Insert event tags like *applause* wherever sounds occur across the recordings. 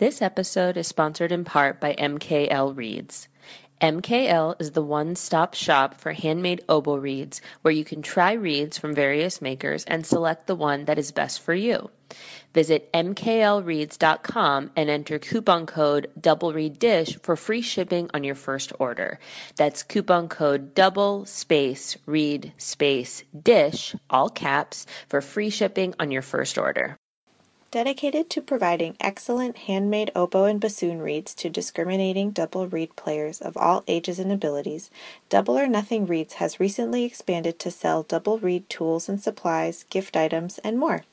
This episode is sponsored in part by MKL Reeds. MKL is the one stop shop for handmade oboe reeds where you can try reeds from various makers and select the one that is best for you. Visit mklreeds.com and enter coupon code double reed dish for free shipping on your first order. That's coupon code double space reed space dish, all caps, for free shipping on your first order. Dedicated to providing excellent handmade oboe and bassoon reeds to discriminating double reed players of all ages and abilities, Double or Nothing Reeds has recently expanded to sell double reed tools and supplies, gift items, and more.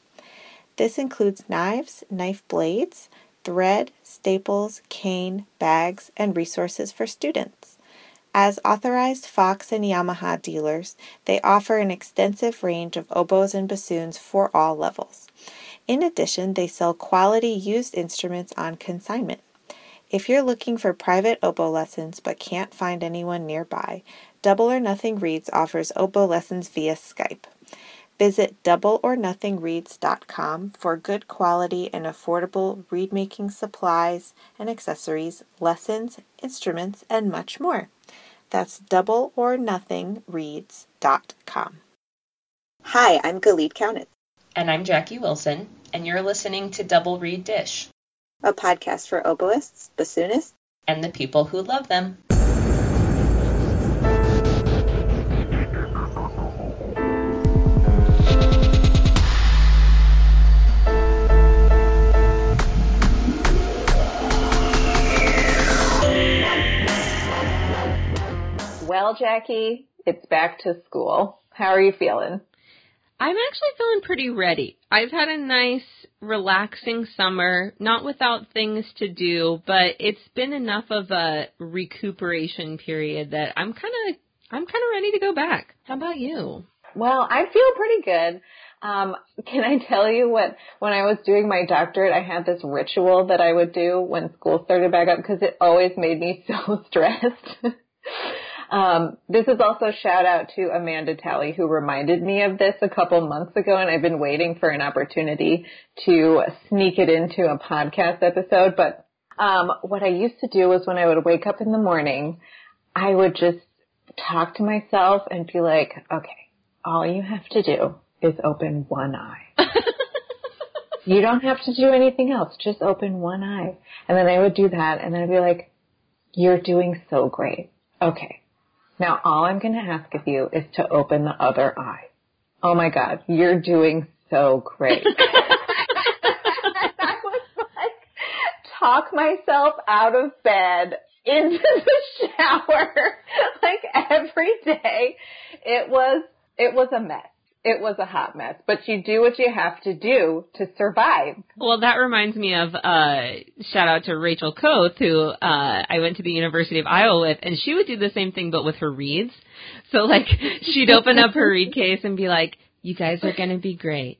This includes knives, knife blades, thread, staples, cane, bags, and resources for students. As authorized Fox and Yamaha dealers, they offer an extensive range of oboes and bassoons for all levels. In addition, they sell quality used instruments on consignment. If you're looking for private oboe lessons but can't find anyone nearby, Double or Nothing Reeds offers oboe lessons via Skype. Visit doubleornothingreeds.com for good quality and affordable reed making supplies and accessories, lessons, instruments, and much more. That's doubleornothingreeds.com. Hi, I'm Galit Kaunitz, And I'm Jackie Wilson, and you're listening to Double Reed Dish a podcast for oboists, bassoonists, and the people who love them. Well, Jackie, it's back to school. How are you feeling? I'm actually feeling pretty ready. I've had a nice, relaxing summer, not without things to do, but it's been enough of a recuperation period that I'm kind of I'm kind of ready to go back. How about you? Well, I feel pretty good. Um, can I tell you what, when I was doing my doctorate, I had this ritual that I would do when school started back up because it always made me *laughs* so stressed. Um, this is also shout out to Amanda Talley who reminded me of this a couple months ago and I've been waiting for an opportunity to sneak it into a podcast episode. But, um, what I used to do was when I would wake up in the morning, I would just talk to myself and be like, okay, all you have to do is open one eye. *laughs* you don't have to do anything else. Just open one eye. And then I would do that and I'd be like, you're doing so great. Okay. Now all I'm going to ask of you is to open the other eye. Oh my God, you're doing so great. *laughs* I was like, talk myself out of bed into the shower *laughs* like every day. It was, it was a mess. It was a hot mess, but you do what you have to do to survive. Well, that reminds me of uh shout out to Rachel Koth, who uh I went to the University of Iowa with, and she would do the same thing but with her reeds. So like *laughs* she'd open up her reed case and be like, "You guys are going to be great.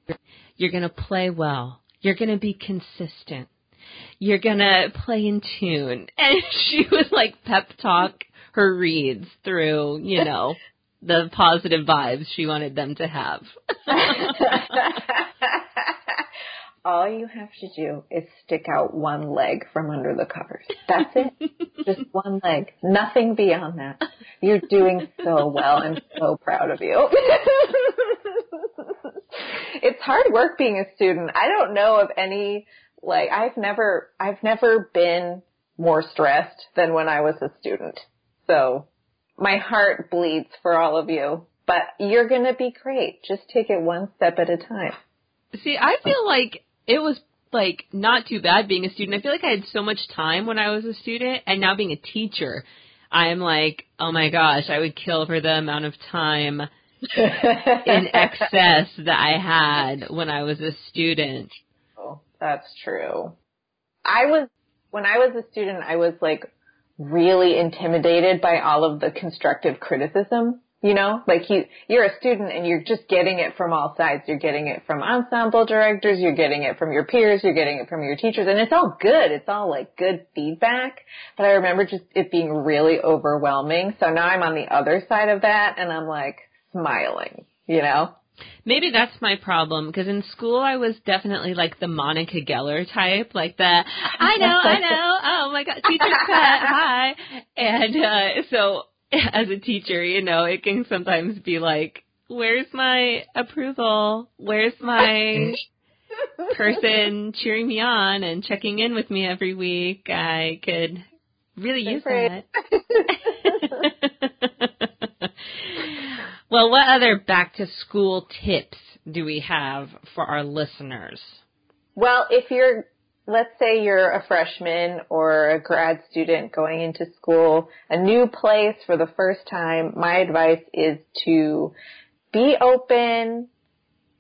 You're going to play well. You're going to be consistent. You're going to play in tune." *laughs* And she would like pep talk her reeds through, you know, the positive vibes she wanted them to have. *laughs* All you have to do is stick out one leg from under the covers. That's it. *laughs* Just one leg. Nothing beyond that. You're doing so well. I'm so proud of you. *laughs* it's hard work being a student. I don't know of any, like, I've never, I've never been more stressed than when I was a student. So my heart bleeds for all of you, but you're going to be great. Just take it one step at a time. See, I feel like it was like not too bad being a student. I feel like I had so much time when I was a student and now being a teacher, I'm like, oh my gosh, I would kill for the amount of time *laughs* in excess that I had when I was a student. Oh, that's true. I was, when I was a student, I was like really intimidated by all of the constructive criticism. You know, like you, you're a student and you're just getting it from all sides. You're getting it from ensemble directors, you're getting it from your peers, you're getting it from your teachers, and it's all good. It's all like good feedback. But I remember just it being really overwhelming. So now I'm on the other side of that and I'm like smiling, you know? Maybe that's my problem because in school I was definitely like the Monica Geller type, like the I know, I know, oh my god, teacher's *laughs* pet, hi, and uh, so *laughs* as a teacher, you know, it can sometimes be like, where's my approval? Where's my person cheering me on and checking in with me every week? I could really use that. *laughs* well, what other back to school tips do we have for our listeners? Well, if you're, let's say you're a freshman or a grad student going into school, a new place for the first time, my advice is to be open,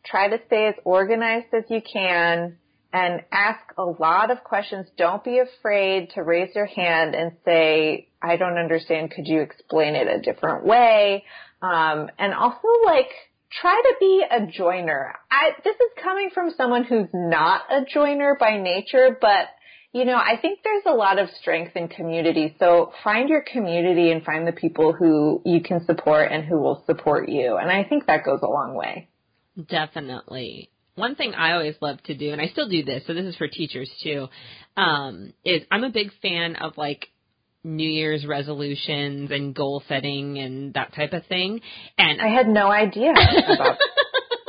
try to stay as organized as you can, and ask a lot of questions. Don't be afraid to raise your hand and say, I don't understand. Could you explain it a different way? Um, and also like try to be a joiner. I, this is coming from someone who's not a joiner by nature, but you know, I think there's a lot of strength in community. So find your community and find the people who you can support and who will support you. And I think that goes a long way. Definitely. One thing I always love to do, and I still do this, so this is for teachers too, um, is I'm a big fan of like New Year's resolutions and goal setting and that type of thing. And I had no idea about *laughs*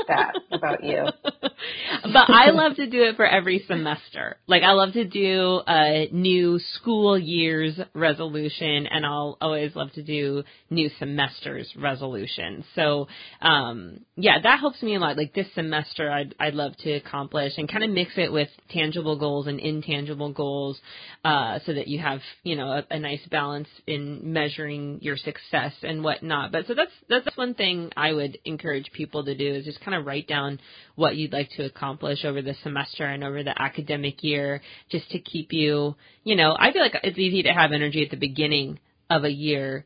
that about you. *laughs* but I love to do it for every semester. Like I love to do a new school year's resolution and I'll always love to do new semester's resolution. So um yeah, that helps me a lot. Like this semester I'd I'd love to accomplish and kind of mix it with tangible goals and intangible goals uh so that you have, you know, a, a nice balance in measuring your success and whatnot. But so that's that's one thing I would encourage people to do is just kind of write down what you'd like to accomplish over the semester and over the academic year just to keep you, you know, I feel like it's easy to have energy at the beginning of a year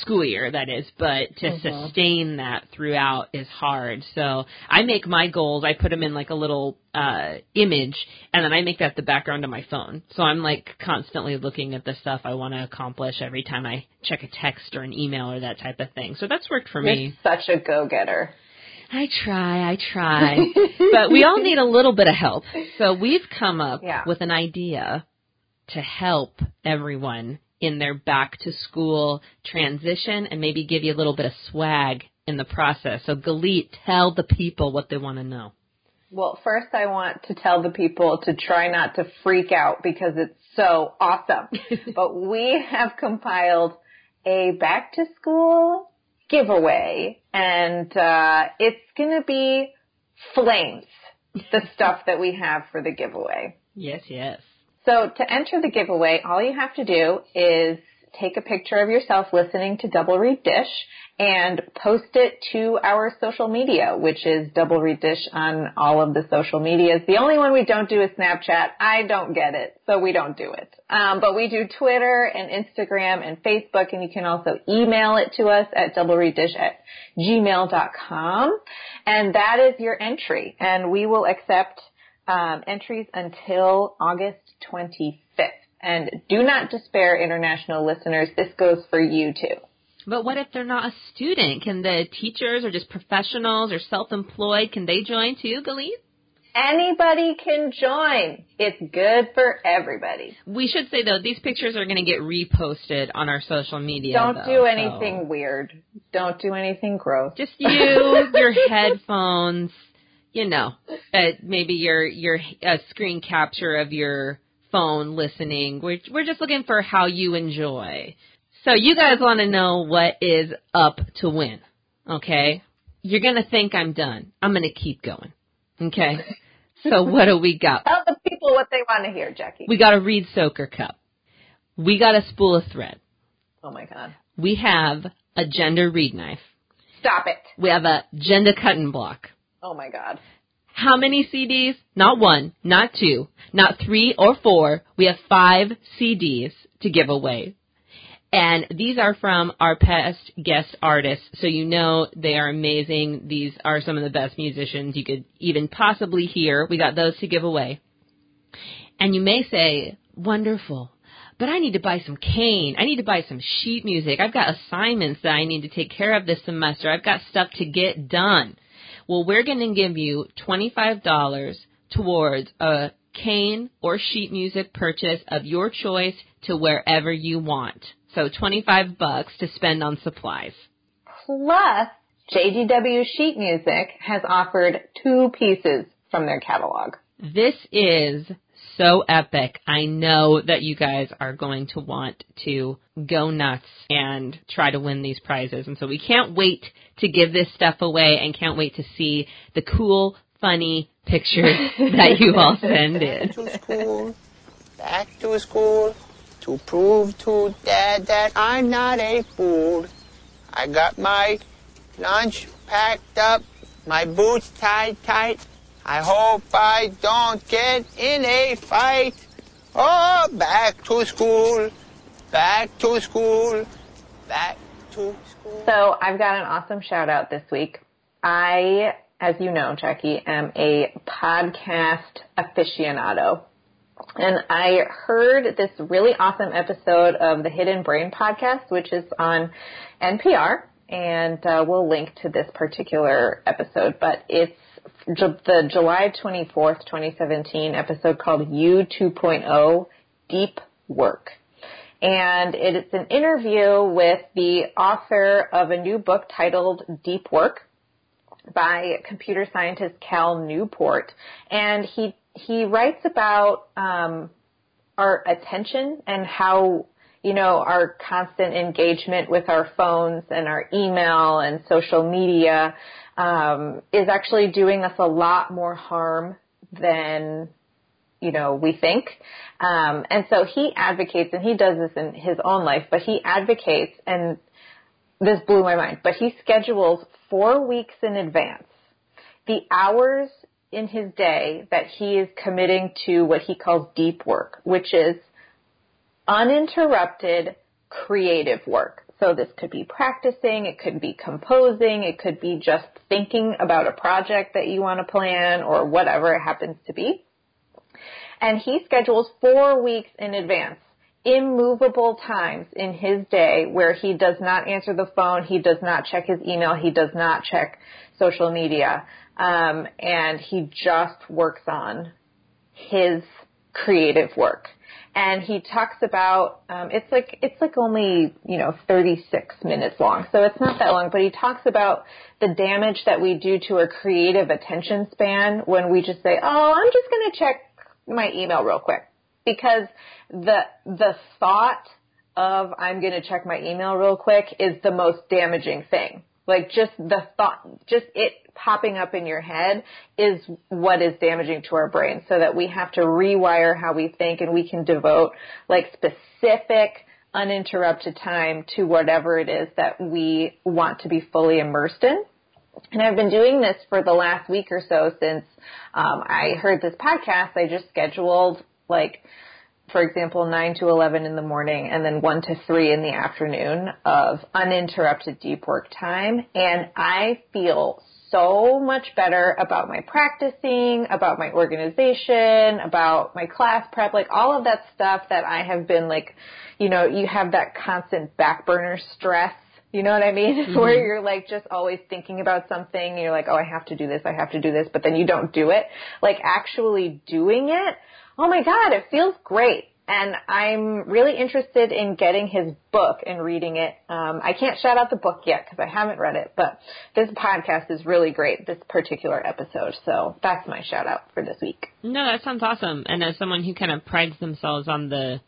school year that is but to mm-hmm. sustain that throughout is hard. So i make my goals i put them in like a little uh image and then i make that the background of my phone. So i'm like constantly looking at the stuff i want to accomplish every time i check a text or an email or that type of thing. So that's worked for You're me. such a go getter I try, I try. *laughs* but we all need a little bit of help. So we've come up yeah. with an idea to help everyone in their back to school transition and maybe give you a little bit of swag in the process. So Galit, tell the people what they want to know. Well, first I want to tell the people to try not to freak out because it's so awesome. *laughs* but we have compiled a back to school giveaway and uh, it's going to be flames, the *laughs* stuff that we have for the giveaway. Yes, yes. So to enter the giveaway, all you have to do is take a picture of yourself listening to Double Reed Dish and post it to our social media, which is Double Reed Dish on all of the social medias. The only one we don't do is Snapchat. I don't get it, so we don't do it. Um, but we do Twitter and Instagram and Facebook, and you can also email it to us at doublereeddish at gmail.com. And that is your entry, and we will accept um, entries until August 25th. And do not despair, international listeners. This goes for you too. But what if they're not a student? Can the teachers or just professionals or self-employed, can they join too, Galit? Anybody can join. It's good for everybody. We should say though, these pictures are going to get reposted on our social media. Don't though, do anything so. weird. Don't do anything gross. Just you, your *laughs* headphones, you know, uh, maybe your your uh, screen capture of your phone listening. We're we're just looking for how you enjoy. So you guys want to know what is up to win, okay? You're going to think I'm done. I'm going to keep going, okay? So *laughs* what do we got? Tell the people what they want to hear, Jackie. We got a reed Soaker cup. We got a spool of thread. Oh my god. We have a Jende reed knife. Stop it. We have a Jende cutting block. Oh my god. How many CDs? Not one, not two, not three or four. We have five CDs to give away. And these are from our past guest artists, so you know they are amazing. These are some of the best musicians you could even possibly hear. We got those to give away. And you may say, wonderful, but I need to buy some cane. I need to buy some sheet music. I've got assignments that I need to take care of this semester. I've got stuff to get done. Well, we're going to give you $25 towards a cane or sheet music purchase of your choice to wherever you want. So 25 bucks to spend on supplies. Plus, JGW Sheet Music has offered two pieces from their catalog. This is so epic. I know that you guys are going to want to go nuts and try to win these prizes. And so we can't wait to give this stuff away and can't wait to see the cool, funny pictures that you all *laughs* send in. Back to school, back to school, to prove to dad that I'm not a fool. I got my lunch packed up, my boots tied tight. I hope I don't get in a fight. Oh, back to school, back to school, back to school. So I've got an awesome shout out this week. I, as you know, Jackie, am a podcast aficionado. And I heard this really awesome episode of the Hidden Brain podcast, which is on NPR. And uh, we'll link to this particular episode, but it's Ju- the July 24th, 2017 episode called You 2.0 Deep Work. And it is an interview with the author of a new book titled Deep Work by computer scientist Cal Newport. And he, he writes about, um, our attention and how you know, our constant engagement with our phones and our email and social media um, is actually doing us a lot more harm than you know we think. Um, and so he advocates, and he does this in his own life, but he advocates, and this blew my mind. But he schedules four weeks in advance the hours in his day that he is committing to what he calls deep work, which is uninterrupted creative work. So this could be practicing, it could be composing, it could be just thinking about a project that you want to plan or whatever it happens to be. And he schedules four weeks in advance, immovable times in his day where he does not answer the phone, he does not check his email, he does not check social media, um, and he just works on his creative work and he talks about um, it's like it's like only you know 36 minutes long, so it's not that long. But he talks about the damage that we do to our creative attention span when we just say, "Oh, I'm just going to check my email real quick," because the the thought of I'm going to check my email real quick is the most damaging thing. Like just the thought, just it popping up in your head is what is damaging to our brain so that we have to rewire how we think and we can devote like specific uninterrupted time to whatever it is that we want to be fully immersed in. And I've been doing this for the last week or so since um, I heard this podcast. I just scheduled like for example, 9 to 11 in the morning and then 1 to 3 in the afternoon of uninterrupted deep work time. And I feel so much better about my practicing, about my organization, about my class prep, like all of that stuff that I have been like, you know, you have that constant back burner stress you know what I mean? *laughs* Mm-hmm. Where you're like just always thinking about something. You're like, oh, I have to do this. I have to do this. But then you don't do it. Like actually doing it oh my God, it feels great. And I'm really interested in getting his book and reading it. Um, I can't shout out the book yet because I haven't read it, but this podcast is really great, this particular episode. So that's my shout out for this week. No, that sounds awesome. And as someone who kind of prides themselves on the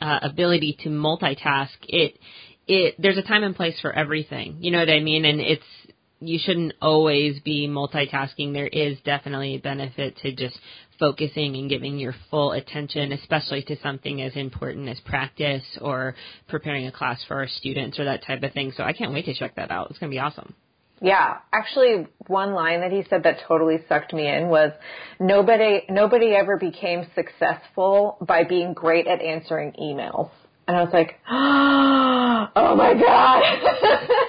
uh, ability to multitask, it it there's a time and place for everything. You know what I mean? And it's you shouldn't always be multitasking. There is definitely a benefit to just focusing and giving your full attention, especially to something as important as practice or preparing a class for our students or that type of thing. So I can't wait to check that out. It's going to be awesome. Yeah, actually, one line that he said that totally sucked me in was, "Nobody, nobody ever became successful by being great at answering emails." And I was like, *gasps* "Oh my god,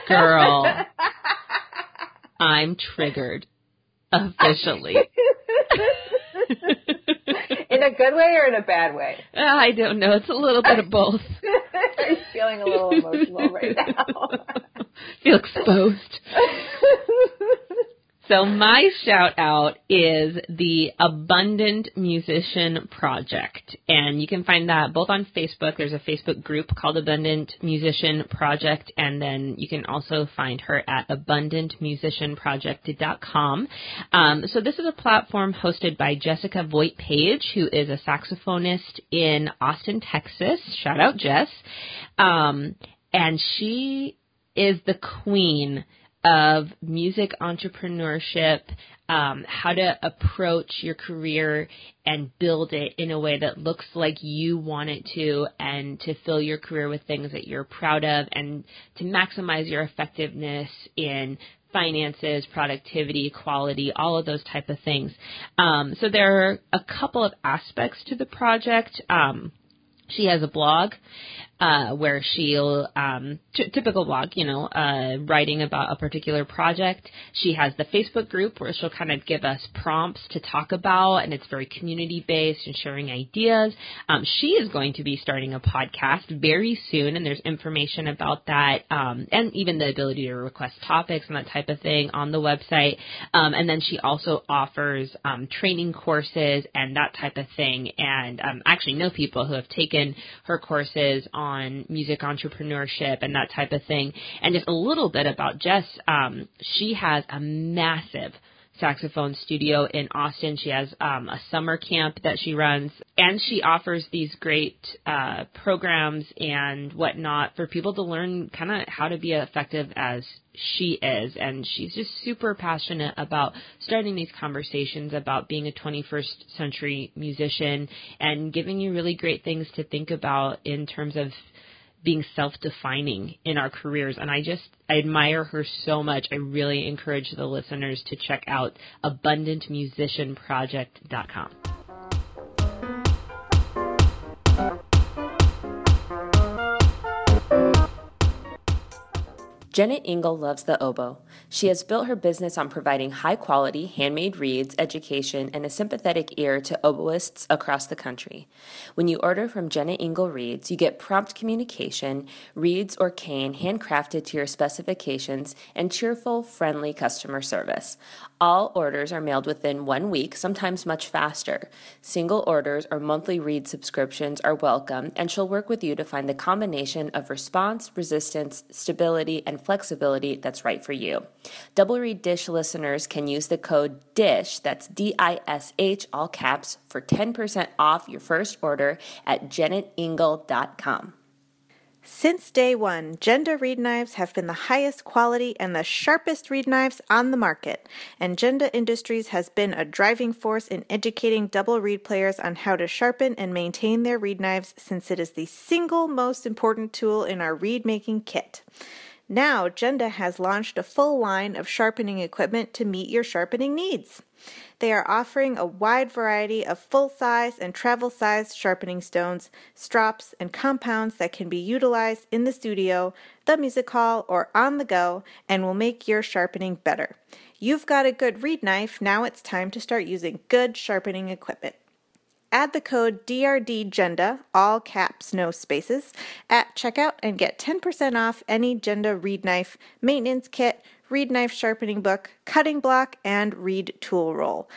girl, *laughs* I'm triggered officially." *laughs* in a good way or in a bad way? Uh, I don't know. It's a little bit of both. *laughs* I'm feeling a little emotional right now. *laughs* Feel exposed. So my shout out is the Abundant Musician Project. And you can find that both on Facebook. There's a Facebook group called Abundant Musician Project. And then you can also find her at abundantmusicianproject.com. Um, so this is a platform hosted by Jessica Voigt Page, who is a saxophonist in Austin, Texas. Shout out Jess. Um, and she is the queen of music entrepreneurship, um, how to approach your career and build it in a way that looks like you want it to, and to fill your career with things that you're proud of, and to maximize your effectiveness in finances, productivity, quality, all of those type of things. Um, so there are a couple of aspects to the project. Um, she has a blog uh, where she'll um, t- typical blog, you know, uh, writing about a particular project. She has the Facebook group where she'll kind of give us prompts to talk about, and it's very community based and sharing ideas. Um, she is going to be starting a podcast very soon, and there's information about that, um, and even the ability to request topics and that type of thing on the website. Um, and then she also offers um, training courses and that type of thing. And um, actually know people who have taken her courses on on music entrepreneurship and that type of thing. And just a little bit about Jess, um, she has a massive saxophone studio in Austin. She has um, a summer camp that she runs, and she offers these great uh, programs and whatnot for people to learn kind of how to be effective as she is. And she's just super passionate about starting these conversations about being a 21st century musician and giving you really great things to think about in terms of being self-defining in our careers and I just I admire her so much. I really encourage the listeners to check out abundantmusicianproject.com. Janet Engel loves the oboe. She has built her business on providing high quality, handmade reeds, education, and a sympathetic ear to oboists across the country. When you order from Janet Engel Reeds, you get prompt communication, reeds or cane handcrafted to your specifications, and cheerful, friendly customer service. All orders are mailed within one week, sometimes much faster. Single orders or monthly reed subscriptions are welcome, and she'll work with you to find the combination of response, resistance, stability, and flexibility that's right for you. Double Reed Dish listeners can use the code DISH, that's D I S H, all caps, for 10% off your first order at janetengel.com. Since day one, Jende reed knives have been the highest quality and the sharpest reed knives on the market, and Jende Industries has been a driving force in educating double reed players on how to sharpen and maintain their reed knives since it is the single most important tool in our reed making kit. Now, Jende has launched a full line of sharpening equipment to meet your sharpening needs. They are offering a wide variety of full size and travel size sharpening stones, strops, and compounds that can be utilized in the studio, the music hall, or on the go and will make your sharpening better. You've got a good reed knife, now it's time to start using good sharpening equipment. Add the code DRDJENDE, all caps, no spaces, at checkout and get 10% off any Jende reed knife, maintenance kit, reed knife sharpening book, cutting block, and reed tool roll.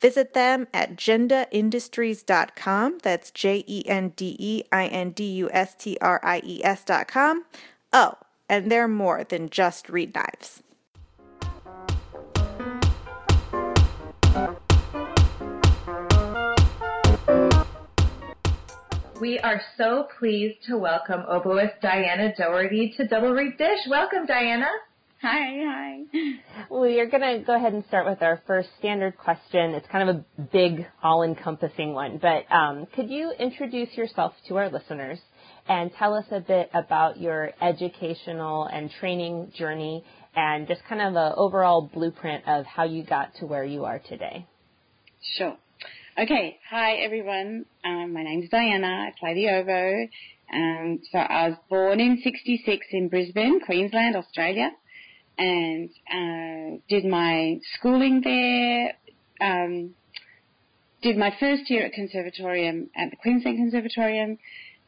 Visit them at jendeindustries.com. That's J E N D E I N D U S T R I E S.com. Oh, and they're more than just reed knives. We are so pleased to welcome oboist Diana Doherty to Double Reed Dish. Welcome, Diana. Hi, hi. We are going to go ahead and start with our first standard question. It's kind of a big, all-encompassing one, but um, could you introduce yourself to our listeners and tell us a bit about your educational and training journey and just kind of an overall blueprint of how you got to where you are today? Sure. Okay, hi everyone. Um, my name's Diana. I play the oboe. Um, so I was born in '66 in Brisbane, Queensland, Australia and uh, did my schooling there. Um, did my first year at Conservatorium at the Queensland Conservatorium,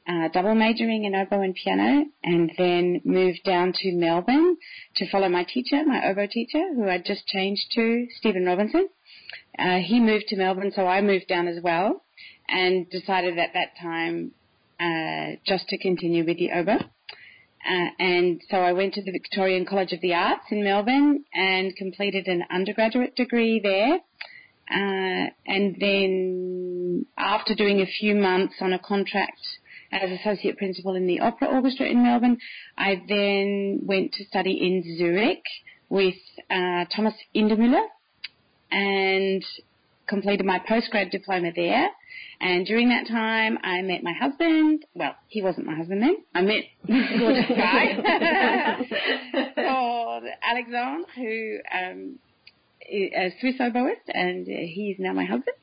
uh, double majoring in oboe and piano, and then moved down to Melbourne to follow my teacher, my oboe teacher, who I'd just changed to, Stephen Robinson. Uh, he moved to Melbourne, so I moved down as well, and decided at that time uh, just to continue with the oboe. Uh, and so I went to the Victorian College of the Arts in Melbourne and completed an undergraduate degree there. Uh, and then after doing a few months on a contract as associate principal in the opera orchestra in Melbourne, I then went to study in Zurich with uh, Thomas Indermüller and completed my postgrad diploma there. And during that time, I met my husband. Well, he wasn't my husband then. I met *laughs* this gorgeous guy *laughs* called Alexandre, who um, is a Swiss oboist, and he is now my husband.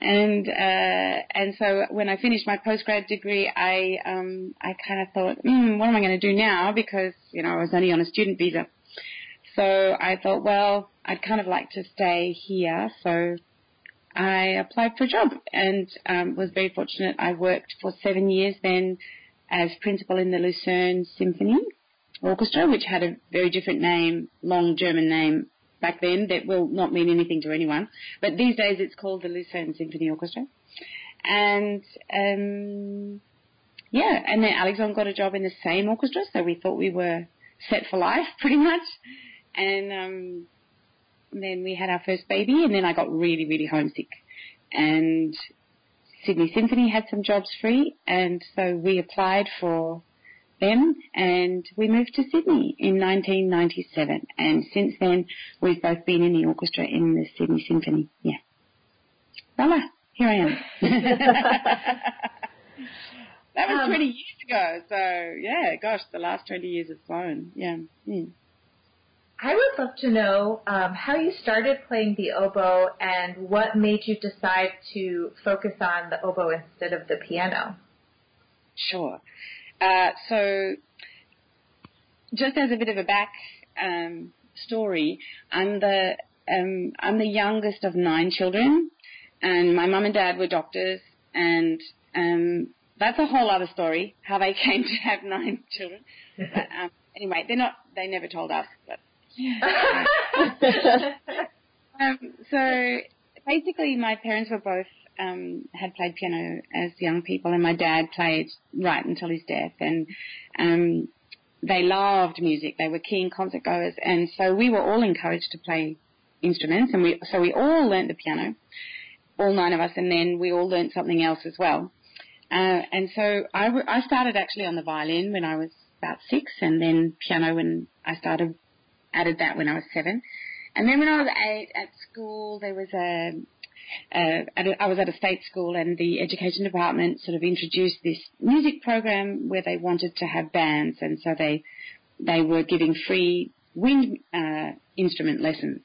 And uh, and so when I finished my postgrad degree, I um, I kind of thought, mm, what am I going to do now? Because you know I was only on a student visa. So I thought, well, I'd kind of like to stay here. So I applied for a job and um, was very fortunate. I worked for seven years then as principal in the Lucerne Symphony Orchestra, which had a very different name, long German name back then that will not mean anything to anyone. But these days it's called the Lucerne Symphony Orchestra. And um, yeah, and then Alexandre got a job in the same orchestra, so we thought we were set for life *laughs* pretty much. And um, then we had our first baby, and then I got really, really homesick. And Sydney Symphony had some jobs free, and so we applied for them, and we moved to Sydney in 1997. And since then, we've both been in the orchestra in the Sydney Symphony. Yeah. Voila, here I am. *laughs* that was Um, 20 years ago, so yeah, gosh, the last 20 years have flown. Yeah. Mm. I would love to know um, how you started playing the oboe and what made you decide to focus on the oboe instead of the piano. Sure. Uh, so, just as a bit of a back um, story, I'm the um, I'm the youngest of nine children, and my mum and dad were doctors, and um, that's a whole other story how they *laughs* came to have nine children. But, um, anyway, they're not. They never told us, but. *laughs* um, so basically, my parents were both um, had played piano as young people, and my dad played right until his death. And um, they loved music; they were keen concert goers, and so we were all encouraged to play instruments. And we so we all learnt the piano, all nine of us, and then we all learnt something else as well. Uh, and so I, w- I started actually on the violin when I was about six, and then piano when I started added that when I was seven. And then when I was eight at school, there was a, I was at a state school and the education department sort of introduced this music program where they wanted to have bands and so they, they were giving free wind, uh, instrument lessons.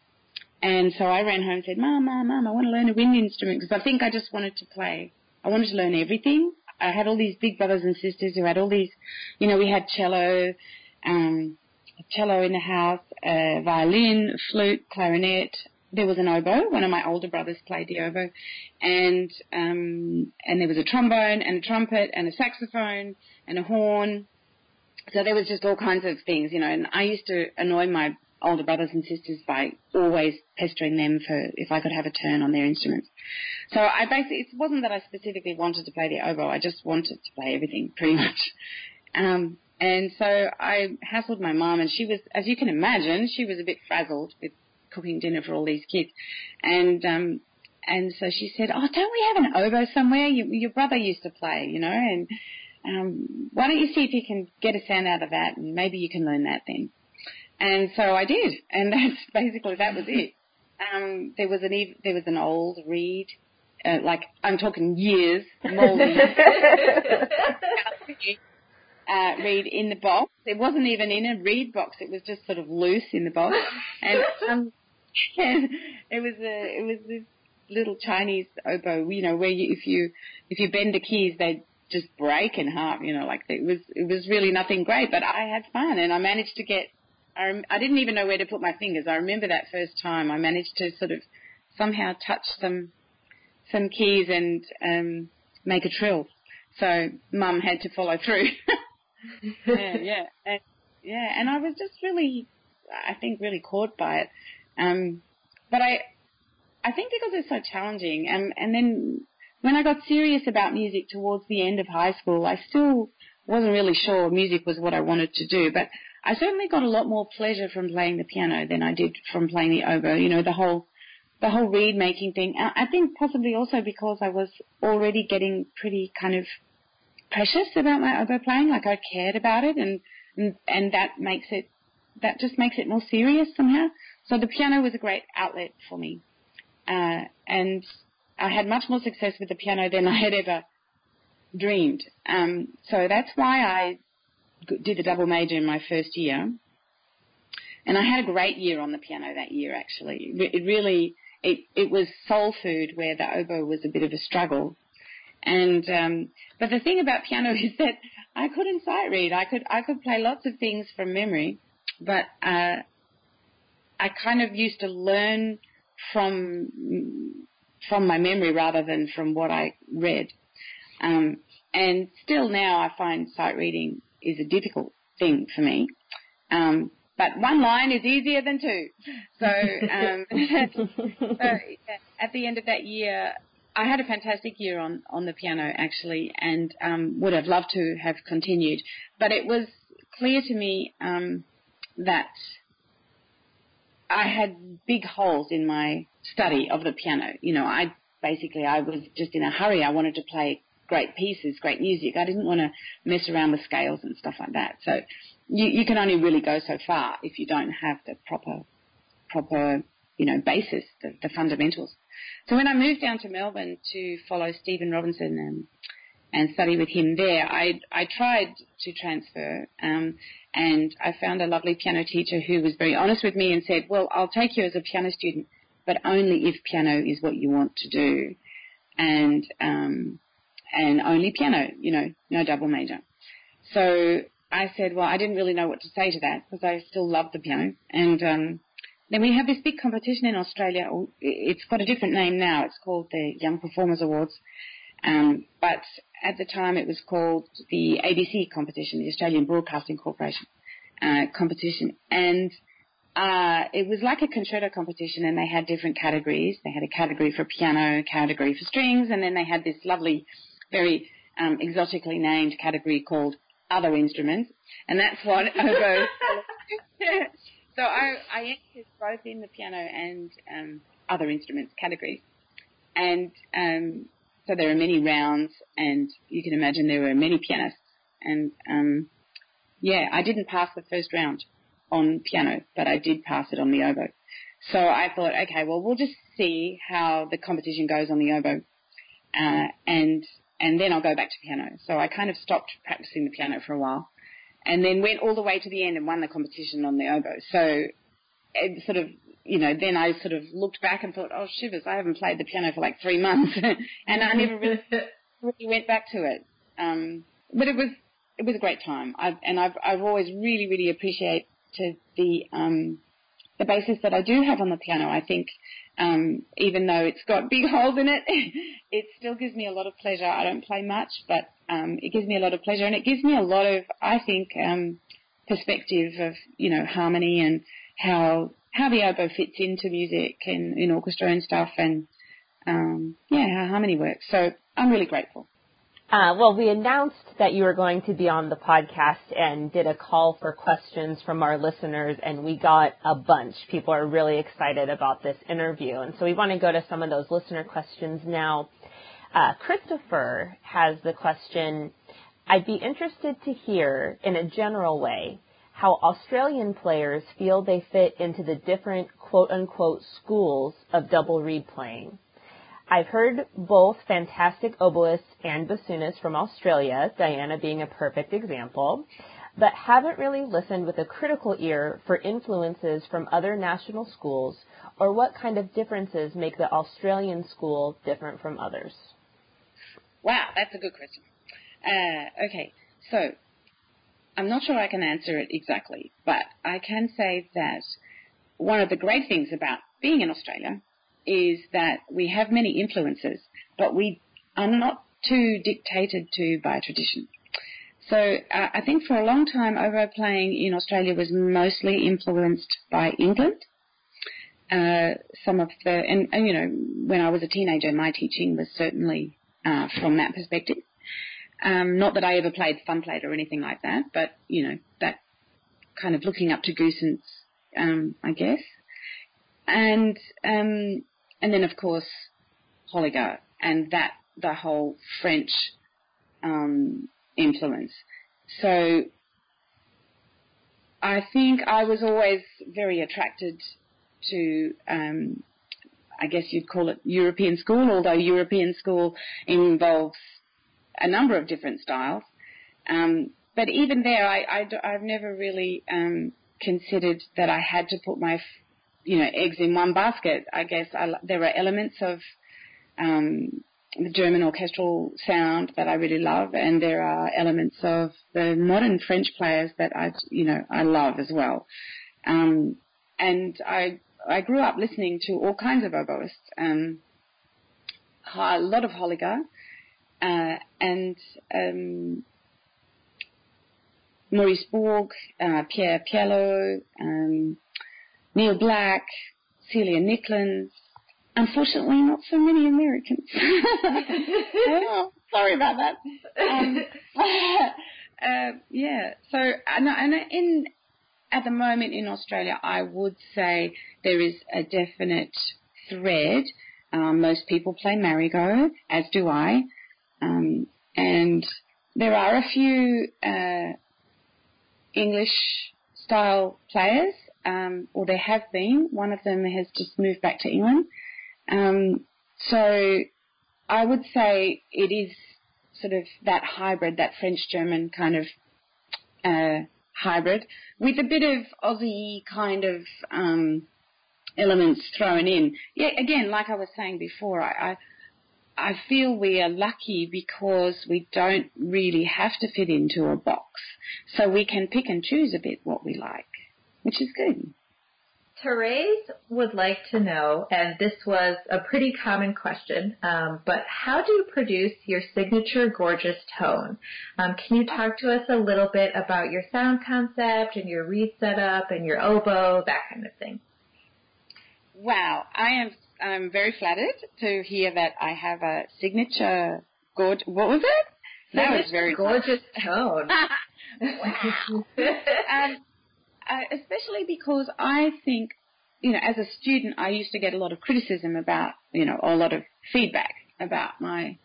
And so I ran home and said, Mom, Mom, Mom, I want to learn a wind instrument because I think I just wanted to play. I wanted to learn everything. I had all these big brothers and sisters who had all these, you know, we had cello, um, cello in the house, uh, violin, flute, clarinet. There was an oboe. One of my older brothers played the oboe, and um, and there was a trombone and a trumpet and a saxophone and a horn. So there was just all kinds of things, you know. And I used to annoy my older brothers and sisters by always pestering them for if I could have a turn on their instruments. So I basically, it wasn't that I specifically wanted to play the oboe. I just wanted to play everything pretty much. Um, and so I hassled my mom, and she was, as you can imagine, she was a bit frazzled with cooking dinner for all these kids. And um, and so she said, "Oh, don't we have an oboe somewhere? You, your brother used to play, you know, and um, why don't you see if you can get a sound out of that, and maybe you can learn that then." And so I did, and *laughs* that's basically that was it. Um, there was an there was an old reed, uh, like I'm talking years, moldy. *laughs* uh, reed in the box. It wasn't even in a reed box. It was just sort of loose in the box, *laughs* and um, and it was a it was this little Chinese oboe. You know, where you, if you if you bend the keys, they just break in half. You know, like it was it was really nothing great, but I had fun, and I managed to get. I rem- I didn't even know where to put my fingers. I remember that first time. I managed to sort of somehow touch some some keys and um, make a trill. So mum had to follow through. *laughs* yeah, yeah, and, yeah. And I was just really, I think, really caught by it. Um, but I, I think because it's so challenging, and and then when I got serious about music towards the end of high school, I still wasn't really sure music was what I wanted to do, but I certainly got a lot more pleasure from playing the piano than I did from playing the oboe. You know, the whole the whole reed making thing. I think possibly also because I was already getting pretty kind of precious about my oboe playing, like I cared about it, and and, and that makes it that just makes it more serious somehow. So the piano was a great outlet for me, uh, and I had much more success with the piano than I had ever dreamed. Um, so that's why I did the double major in my first year. And I had a great year on the piano that year, actually. It really, it, it was soul food where the oboe was a bit of a struggle. And, um, but the thing about piano *laughs* is that I couldn't sight read. I could, I could play lots of things from memory, but, uh, I kind of used to learn from from my memory rather than from what I read. Um, and still now I find sight reading is a difficult thing for me. Um, but one line is easier than two. So, um, *laughs* so at the end of that year, I had a fantastic year on, on the piano actually, and um, would have loved to have continued. But it was clear to me um, that I had big holes in my study of the piano. You know, I basically I was just in a hurry. I wanted to play great pieces, great music. I didn't want to mess around with scales and stuff like that. So you, you can only really go so far if you don't have the proper, proper, you know, basis, the, the fundamentals. So when I moved down to Melbourne to follow Stephen Robinson and, and study with him there, I, I tried to transfer, um, and I found a lovely piano teacher who was very honest with me and said, well, I'll take you as a piano student, but only if piano is what you want to do. And, um, and only piano, you know, no double major. So I said, well, I didn't really know what to say to that because I still love the piano. And um, then we have this big competition in Australia. It's got a different name now. It's called the Young Performers Awards. Um, but at the time it was called the ABC competition, the Australian Broadcasting Corporation uh, competition. And uh, it was like a concerto competition, and they had different categories. They had a category for piano, a category for strings, and then they had this lovely, very um, exotically named category called other instruments, and that's what oboe. *laughs* so I, I entered both in the piano and um, other instruments categories, and um, so there are many rounds, and you can imagine there were many pianists, and um, yeah, I didn't pass the first round on piano, but I did pass it on the oboe. So I thought, okay, well, we'll just see how the competition goes on the oboe, uh, and and then I'll go back to piano. So I kind of stopped practicing the piano for a while, and then went all the way to the end and won the competition on the oboe. So it sort of, you know, then I sort of looked back and thought, oh shivers, I haven't played the piano for like three months, *laughs* and I never really, really went back to it. Um, but it was it was a great time, I've, and I've I've always really really appreciate to the um, the basis that I do have on the piano. I think um, even though it's got big *laughs* holes in it, *laughs* it still gives me a lot of pleasure. I don't play much, but um, it gives me a lot of pleasure, and it gives me a lot of, I think, um, perspective of you know harmony and how how the oboe fits into music and in orchestra and stuff, and um, yeah, how harmony works. So I'm really grateful. Uh, well, we announced that you were going to be on the podcast and did a call for questions from our listeners, and we got a bunch. People are really excited about this interview, and so we want to go to some of those listener questions now. Uh, Christopher has the question I'd be interested to hear, in a general way, how Australian players feel they fit into the different quote unquote schools of double reed playing. I've heard both fantastic oboists and bassoonists from Australia, Diana being a perfect example, but haven't really listened with a critical ear for influences from other national schools or what kind of differences make the Australian school different from others. Wow, that's a good question. Uh, okay, so I'm not sure I can answer it exactly, but I can say that one of the great things about being in Australia is that we have many influences, but we are not too dictated to by tradition. So uh, I think for a long time, oboe playing in Australia was mostly influenced by England. Uh, some of the, and, and, you know, when I was a teenager, my teaching was certainly uh, from that perspective. Um, not that I ever played fun plate or anything like that, but you know that kind of looking up to Goossens, um, I guess, and um, and then of course Holliger and that the whole French um, influence. So I think I was always very attracted to, um, I guess you'd call it European school, although European school involves a number of different styles. Um, but even there, I, have never really um, considered that I had to put my, you know, eggs in one basket. I guess I, there are elements of um, the German orchestral sound that I really love, and there are elements of the modern French players that I, you know, I love as well. Um, and I I grew up listening to all kinds of oboists, um, a lot of Holliger, uh, and um, Maurice Bourgue, uh, Pierre Pierlot, um, Neil Black, Celia Nicklin. Unfortunately, not so many Americans. *laughs* sorry about that. Um, *laughs* uh, yeah. So, and, and in at the moment in Australia, I would say there is a definite thread. Um, most people play Marigaux, as do I. Um, and there are a few uh, English style players, um, or there have been. One of them has just moved back to England. Um, so I would say it is sort of that hybrid, that French German kind of uh, hybrid, with a bit of Aussie kind of um, elements thrown in. Yeah, again, like I was saying before, I, I I feel we are lucky because we don't really have to fit into a box. So we can pick and choose a bit what we like, which is good. Therese would like to know, and this was a pretty common question, um, but how do you produce your signature gorgeous tone? Um, can you talk to us a little bit about your sound concept and your reed setup and your oboe, that kind of thing? Wow, I am I'm very flattered to hear that I have a signature gorgeous. What was it? That was very gorgeous tone. *laughs* wow. *laughs* um, especially because I think, you know, as a student, I used to get a lot of criticism about, you know, a lot of feedback about my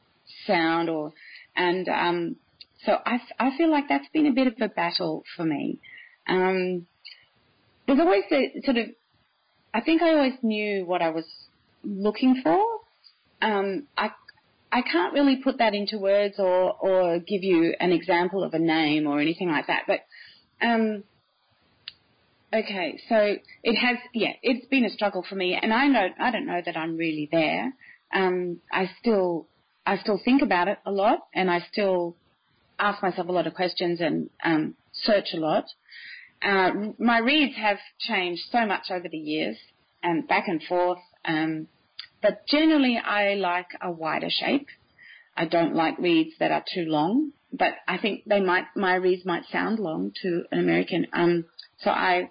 sound, or and um, so I, I feel like that's been a bit of a battle for me. Um, there's always the sort of, I think I always knew what I was looking for. Um, I I can't really put that into words or or give you an example of a name or anything like that. But um, okay, so it has yeah, it's been a struggle for me, and I know I don't know that I'm really there. Um, I still I still think about it a lot, and I still ask myself a lot of questions and um, search a lot. Uh, my reeds have changed so much over the years, and back and forth. Um, but generally, I like a wider shape. I don't like reeds that are too long, but I think they might my reeds might sound long to an American. Um, so I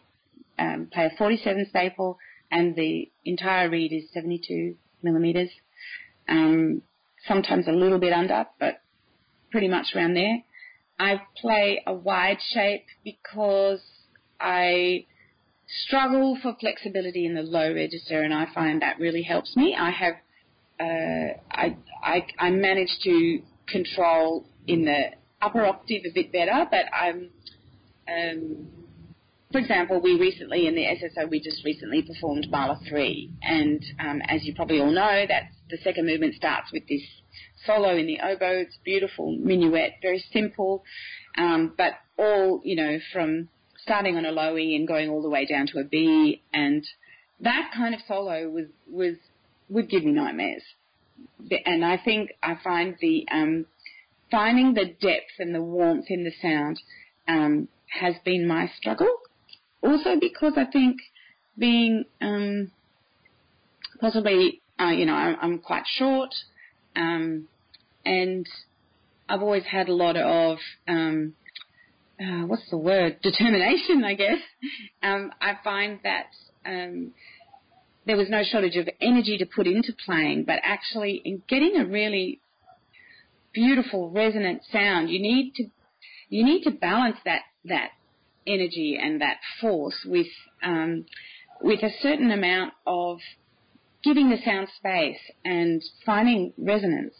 um, play a 47 staple, and the entire reed is 72 millimeters. Um, sometimes a little bit under, but pretty much around there. I play a wide shape because I struggle for flexibility in the low register, and I find that really helps me. I have uh, I, I I manage to control in the upper octave a bit better, but I'm um, for example, we recently in the SSO we just recently performed Mahler three, and um, as you probably all know, that the second movement starts with this solo in the oboe. It's beautiful minuet, very simple, um, but all you know from starting on a low E and going all the way down to a B, and that kind of solo was was would give me nightmares. And I think I find the um, finding the depth and the warmth in the sound um, has been my struggle. Also because I think being um, possibly, uh, you know, I'm, I'm, quite short. Um, and I've always had a lot of um, uh, what's the word determination, I guess. Um, I find that um, there was no shortage of energy to put into playing, but actually in getting a really beautiful resonant sound, you need to you need to balance that that energy and that force with um, with a certain amount of giving the sound space and finding resonance.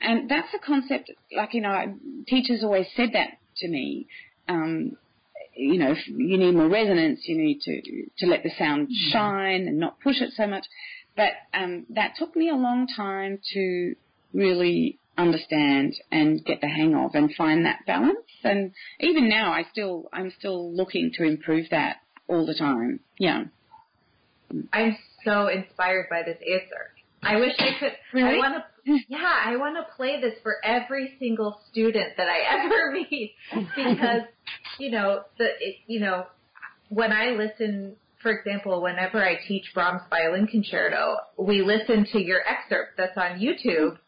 And that's a concept, like, you know, teachers always said that to me. Um, you know, if you need more resonance, you need to, to let the sound mm-hmm. shine and not push it so much. But um, that took me a long time to really understand and get the hang of and find that balance. And even now, I still, I'm still looking to improve that all the time. Yeah. I'm so inspired by this answer. I wish I could. Really? I want to. Yeah, I want to play this for every single student that I *laughs* ever meet because, you know, the it, you know, when I listen, for example, whenever I teach Brahms violin concerto, we listen to your excerpt that's on YouTube,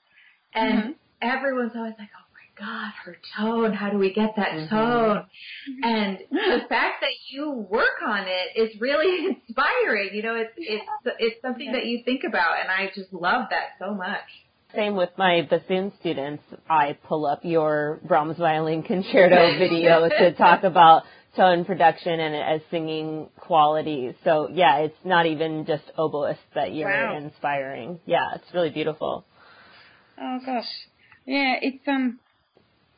and mm-hmm. everyone's always like, "Oh my God, her tone. How do we get that mm-hmm. tone? And the fact that you work on it is really *laughs* inspiring. You know, it's it's it's something that you think about, and I just love that so much. Same with my bassoon students. I pull up your Brahms violin concerto *laughs* video to talk about tone production and as singing qualities. So yeah, it's not even just oboists that you're wow. inspiring. Yeah, it's really beautiful. Oh gosh. Yeah, it's um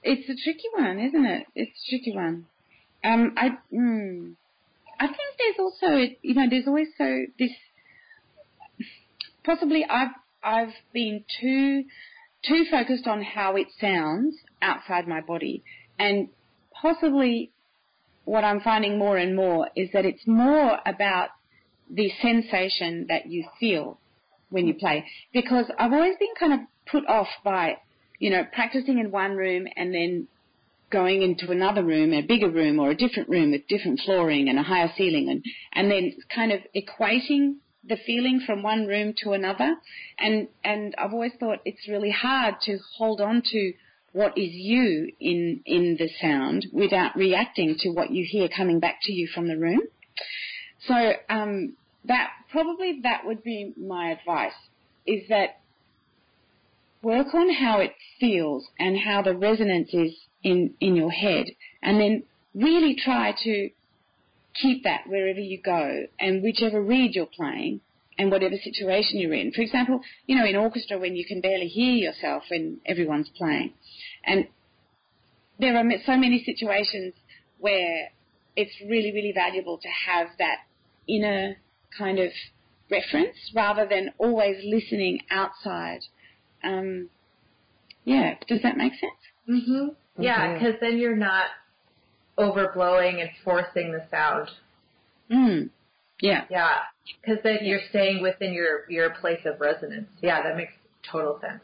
it's a tricky one, isn't it? It's a tricky one. Um, I, mm, I think there's also, you know, there's always so this. Possibly, I've I've been too too focused on how it sounds outside my body, and possibly what I'm finding more and more is that it's more about the sensation that you feel when you play. Because I've always been kind of put off by you know, practicing in one room and then going into another room, a bigger room or a different room with different flooring and a higher ceiling and, and then kind of equating the feeling from one room to another. And, and I've always thought it's really hard to hold on to what is you in, in the sound without reacting to what you hear coming back to you from the room. So, um, that, probably that would be my advice is that work on how it feels and how the resonance is in, in your head, and then really try to keep that wherever you go and whichever reed you're playing and whatever situation you're in. For example, you know, in orchestra when you can barely hear yourself when everyone's playing. And there are so many situations where it's really, really valuable to have that inner kind of reference rather than always listening outside um, yeah, does that make sense? Mhm. Yeah, because then you're not overblowing and forcing the sound. Mm. Yeah. Yeah, because then you're staying within your your place of resonance. Yeah, that makes total sense.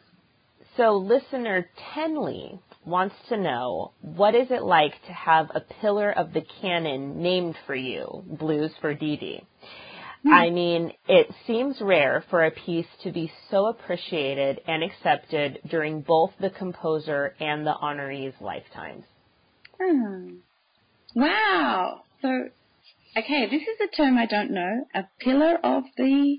So, listener Tenley wants to know what is it like to have a pillar of the canon named for you, Blues for Dee Dee? Hmm. I mean, it seems rare for a piece to be so appreciated and accepted during both the composer and the honoree's lifetimes. Hmm. Wow. So, okay, this is a term I don't know. A pillar of the.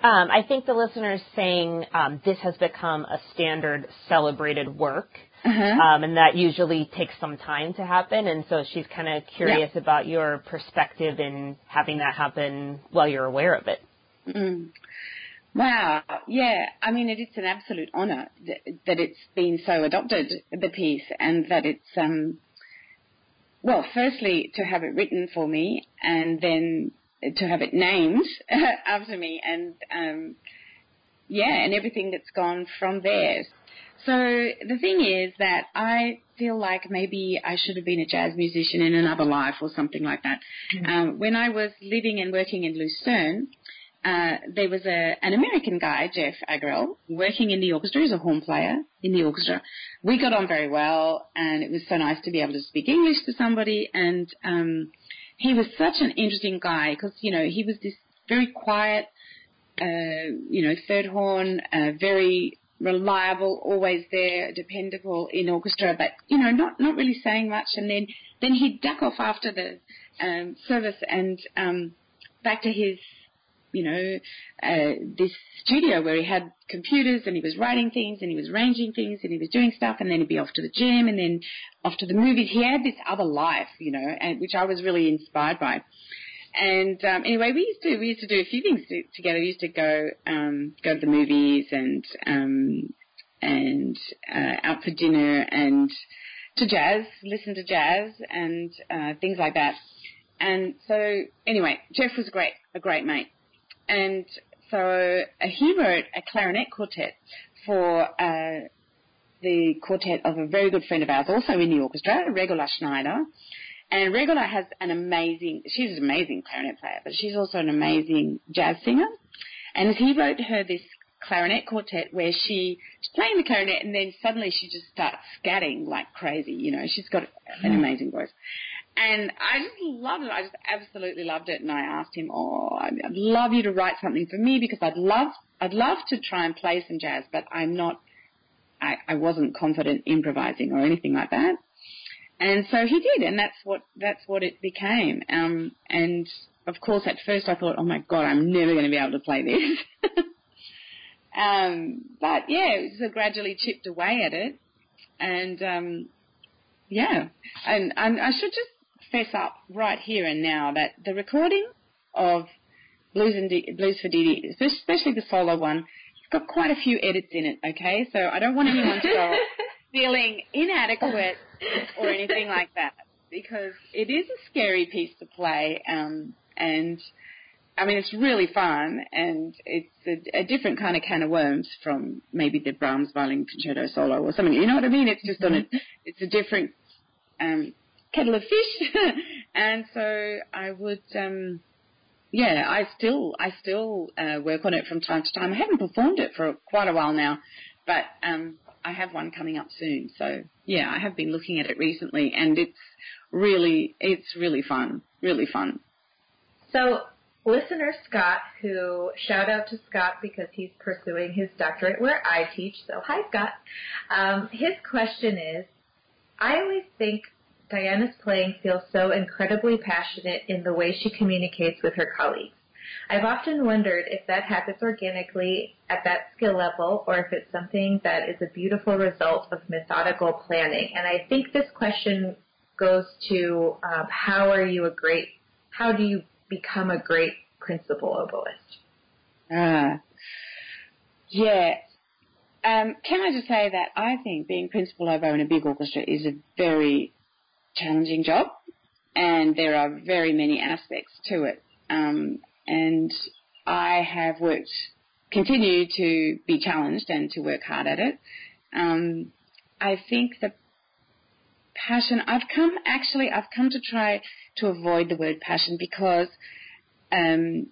Um, I think the listener is saying um, this has become a standard celebrated work. Uh-huh. Um, and that usually takes some time to happen. And so she's kind of curious yeah. about your perspective in having that happen while you're aware of it. Mm. Wow. Yeah. I mean, it is an absolute honour that, that, it's been so adopted, the piece, and that it's, um, well, firstly, to have it written for me and then to have it named *laughs* after me and, um, yeah, and everything that's gone from there. So the thing is that I feel like maybe I should have been a jazz musician in another life or something like that. Mm-hmm. Um, when I was living and working in Lucerne, uh, there was a, an American guy, Jeff Agrell, working in the orchestra. He's a horn player in the orchestra. We got on very well, and it was so nice to be able to speak English to somebody. And um, he was such an interesting guy because you know he was this very quiet, you know, third horn, uh, very reliable, always there, dependable in orchestra, but you know, not not really saying much. And then then he'd duck off after the um, service and um, back to his you know, uh, this studio where he had computers and he was writing things and he was arranging things and he was doing stuff and then he'd be off to the gym and then off to the movies. He had this other life, you know, and which I was really inspired by. And um, anyway, we used to we used to do a few things to, together. We used to go um, go to the movies and um, and uh, out for dinner and to jazz, listen to jazz and uh, things like that. And so anyway, Jeff was great, a great mate. And so uh, he wrote a clarinet quartet for uh, the quartet of a very good friend of ours, also in the orchestra, Regula Schneider. And Regula has an amazing, she's an amazing clarinet player, but she's also an amazing jazz singer. And he wrote her this clarinet quartet where she, she's playing the clarinet and then suddenly she just starts scatting like crazy. You know, she's got an hmm. amazing voice. And I just loved it. I just absolutely loved it. And I asked him, "Oh, I'd love you to write something for me because I'd love, I'd love to try and play some jazz, but I'm not, I, I wasn't confident improvising or anything like that." And so he did, and that's what that's what it became. Um, and of course, at first I thought, "Oh my God, I'm never going to be able to play this." *laughs* um, but yeah, it was gradually chipped away at it, and um, yeah, and, and I should just fess up right here and now that the recording of Blues and D- Blues for Dee, especially the solo one, it's got quite a few edits in it. Okay, so I don't want anyone to go *laughs* feeling inadequate or anything like that because it is a scary piece to play, um, and I mean it's really fun and it's a, a, different kind of can of worms from maybe the Brahms violin concerto solo or something. You know what I mean? It's just mm-hmm. on a it's a different um, kettle of fish. *laughs* and so I would, um, yeah, I still, I still uh, work on it from time to time. I haven't performed it for quite a while now, but um, I have one coming up soon. So yeah, I have been looking at it recently, and it's really, it's really fun, really fun. So listener Scott, who shout out to Scott because he's pursuing his doctorate where I teach. So hi Scott. Um, his question is, I always think Diana's playing feels so incredibly passionate in the way she communicates with her colleagues. I've often wondered if that happens organically at that skill level or if it's something that is a beautiful result of methodical planning. And I think this question goes to um, how are you a great, how do you become a great principal oboist? Ah, uh, yeah. Um, can I just say that I think being principal oboe in a big orchestra is a very challenging job, and there are very many aspects to it. Um, and I have worked, continue to be challenged and to work hard at it. Um, I think the passion, I've come, actually, I've come to try to avoid the word passion because um,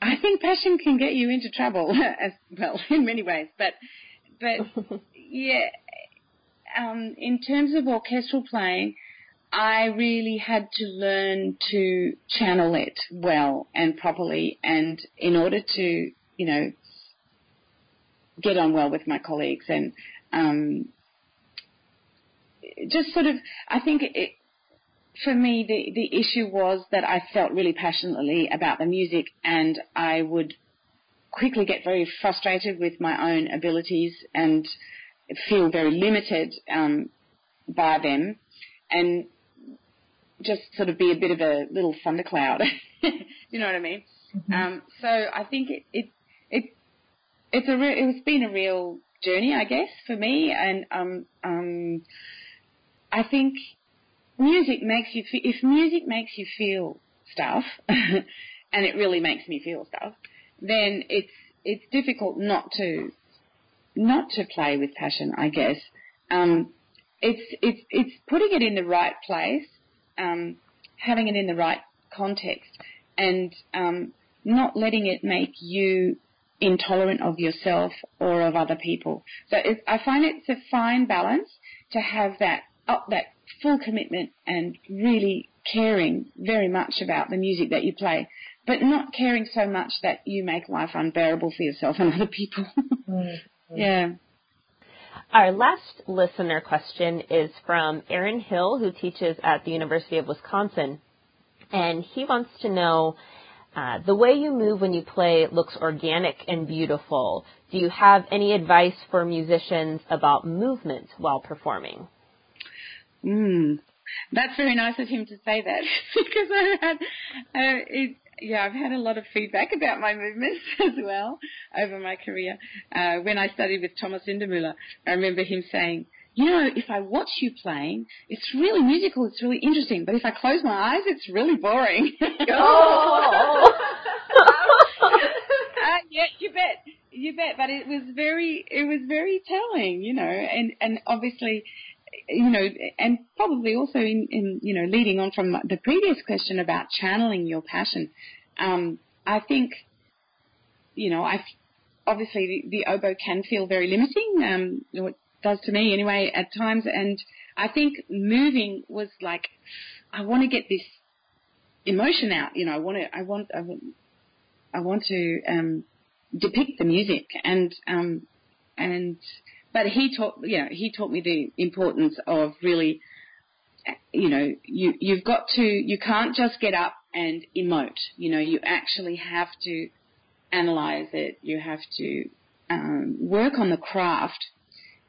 I think passion can get you into trouble *laughs* as well in many ways. But, but *laughs* yeah, um, in terms of orchestral playing, I really had to learn to channel it well and properly, and in order to, you know, get on well with my colleagues and um, just sort of, I think it, for me, the, the issue was that I felt really passionately about the music and I would quickly get very frustrated with my own abilities and feel very limited um, by them. And just sort of be a bit of a little thundercloud. *laughs* you know what I mean? Mm-hmm. Um, so I think it, it, it it's a re- it's been a real journey, I guess, for me, and um, um, I think music makes you fe- if music makes you feel stuff, *laughs* and it really makes me feel stuff, then it's it's difficult not to not to play with passion, I guess. Um, it's it's it's putting it in the right place, um, having it in the right context, and um, not letting it make you intolerant of yourself or of other people. So it, I find it's a fine balance to have that up that full commitment and really caring very much about the music that you play, but not caring so much that you make life unbearable for yourself and other people. *laughs* mm. Yeah. Our last listener question is from Aaron Hill, who teaches at the University of Wisconsin. And he wants to know uh, the way you move when you play looks organic and beautiful. Do you have any advice for musicians about movement while performing? Mm. That's very nice of him to say that *laughs* because I had, uh, it, yeah, I've had a lot of feedback about my movements *laughs* as well over my career. Uh, when I studied with Thomas Indermühle, I remember him saying, you know, if I watch you playing, it's really musical, it's really interesting, but if I close my eyes, it's really boring. *laughs* *laughs* Oh. uh, yeah, you bet, you bet. But it was very, it was very telling, you know, and and obviously, you know, and probably also in, in you know, leading on from the previous question about channeling your passion, um, I think, you know, I obviously the, the oboe can feel very limiting. Um, it does to me anyway at times, and I think moving was like, I want to get this emotion out. You know, I want to, I want, I want, I want to um, depict the music, and um, and but he taught, you know, he taught me the importance of really, you know, you you've got to, you can't just get up and emote. You know, you actually have to analyze it. You have to um, work on the craft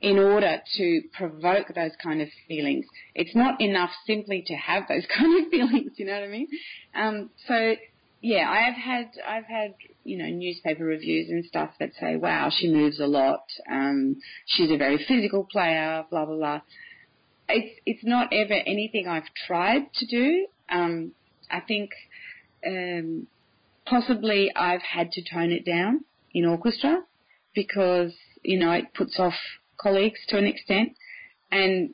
in order to provoke those kind of feelings. It's not enough simply to have those *laughs* kind of feelings, you know what I mean? Um, so yeah, I've had I've had you know newspaper reviews and stuff that say, "Wow, she moves a lot. Um, she's a very physical player." Blah blah blah. It's it's not ever anything I've tried to do. Um, I think um, possibly I've had to tone it down in orchestra because you know it puts off colleagues to an extent, and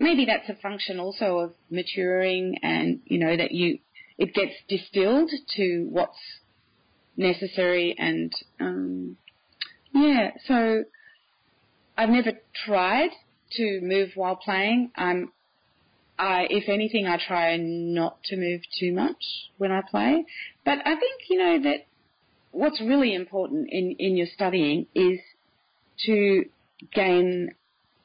maybe that's a function also of maturing and you know that you it gets distilled to what's necessary and um, yeah so I've never tried to move while playing. I'm I if anything I try not to move too much when I play. But I think you know that what's really important in in your studying is to gain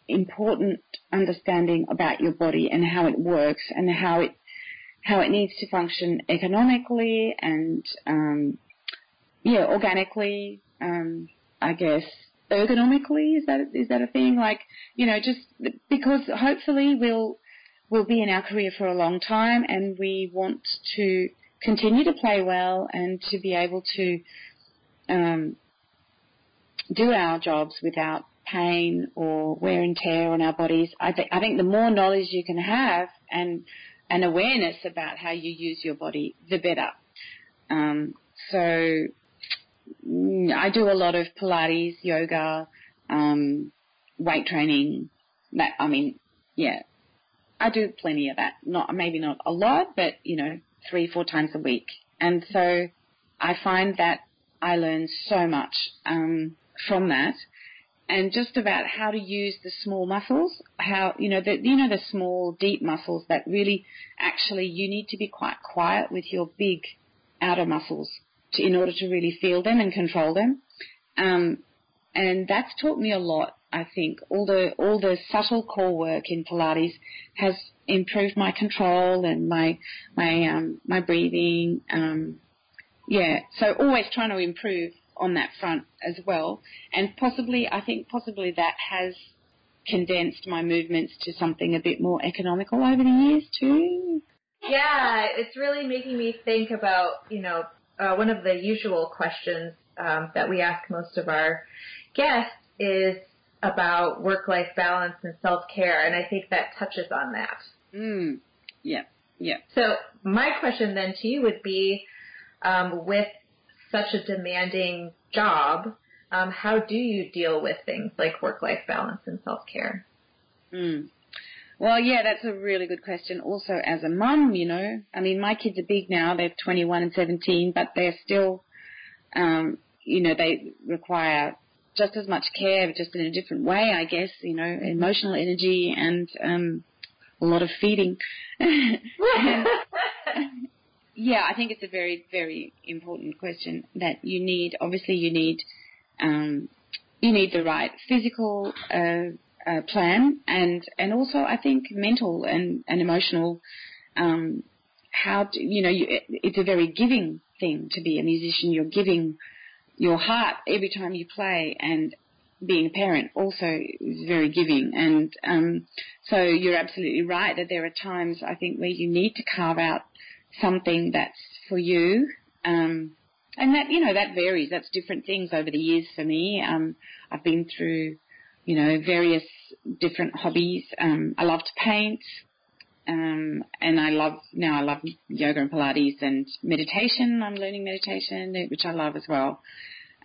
important understanding about your body and how it works and how it how it needs to function economically and um, yeah, organically. Um, I guess ergonomically is that is that a thing? Like you know, just because hopefully we'll we'll be in our career for a long time and we want to continue to play well and to be able to um, do our jobs without pain or wear and tear on our bodies. I think I think the more knowledge you can have and an awareness about how you use your body, the better. Um, so I do a lot of Pilates, yoga, um, weight training. That I mean, yeah, I do plenty of that. Not maybe not a lot, but you know, three four times a week. And so I find that I learn so much um, from that and just about how to use the small muscles, how you know the you know the small deep muscles that really actually you need to be quite quiet with your big outer muscles to, in order to really feel them and control them. Um, and that's taught me a lot. I think all the all the subtle core work in Pilates has improved my control and my my um, my breathing. Um, yeah, so always trying to improve on that front as well. And possibly, I think possibly that has condensed my movements to something a bit more economical over the years too. Yeah, it's really making me think about, you know, uh, one of the usual questions um, that we ask most of our guests is about work-life balance and self-care, and I think that touches on that. Mm. Yeah, yeah. So my question then to you would be, um, with such a demanding job, um, how do you deal with things like work-life balance and self-care? Mm. Well, yeah, that's a really good question. Also, as a mum, you know, I mean, my kids are big now; they're 21 and 17, but they're still, um, you know, they require just as much care, just in a different way, I guess. You know, emotional energy and um, a lot of feeding. and, *laughs* *laughs* yeah, I think it's a very, very important question that you need. Obviously, you need um, you need the right physical uh, uh, plan and and also I think mental and and emotional. Um, how you know you, it's a very giving thing to be a musician. You're giving your heart every time you play, and being a parent also is very giving. And um, so you're absolutely right that there are times I think where you need to carve out something that's for you. Um, and that you know that varies. That's different things over the years for me. Um, I've been through, you know, various different hobbies. Um, I love to paint, um, and I love now. I love yoga and Pilates and meditation. I'm learning meditation, which I love as well.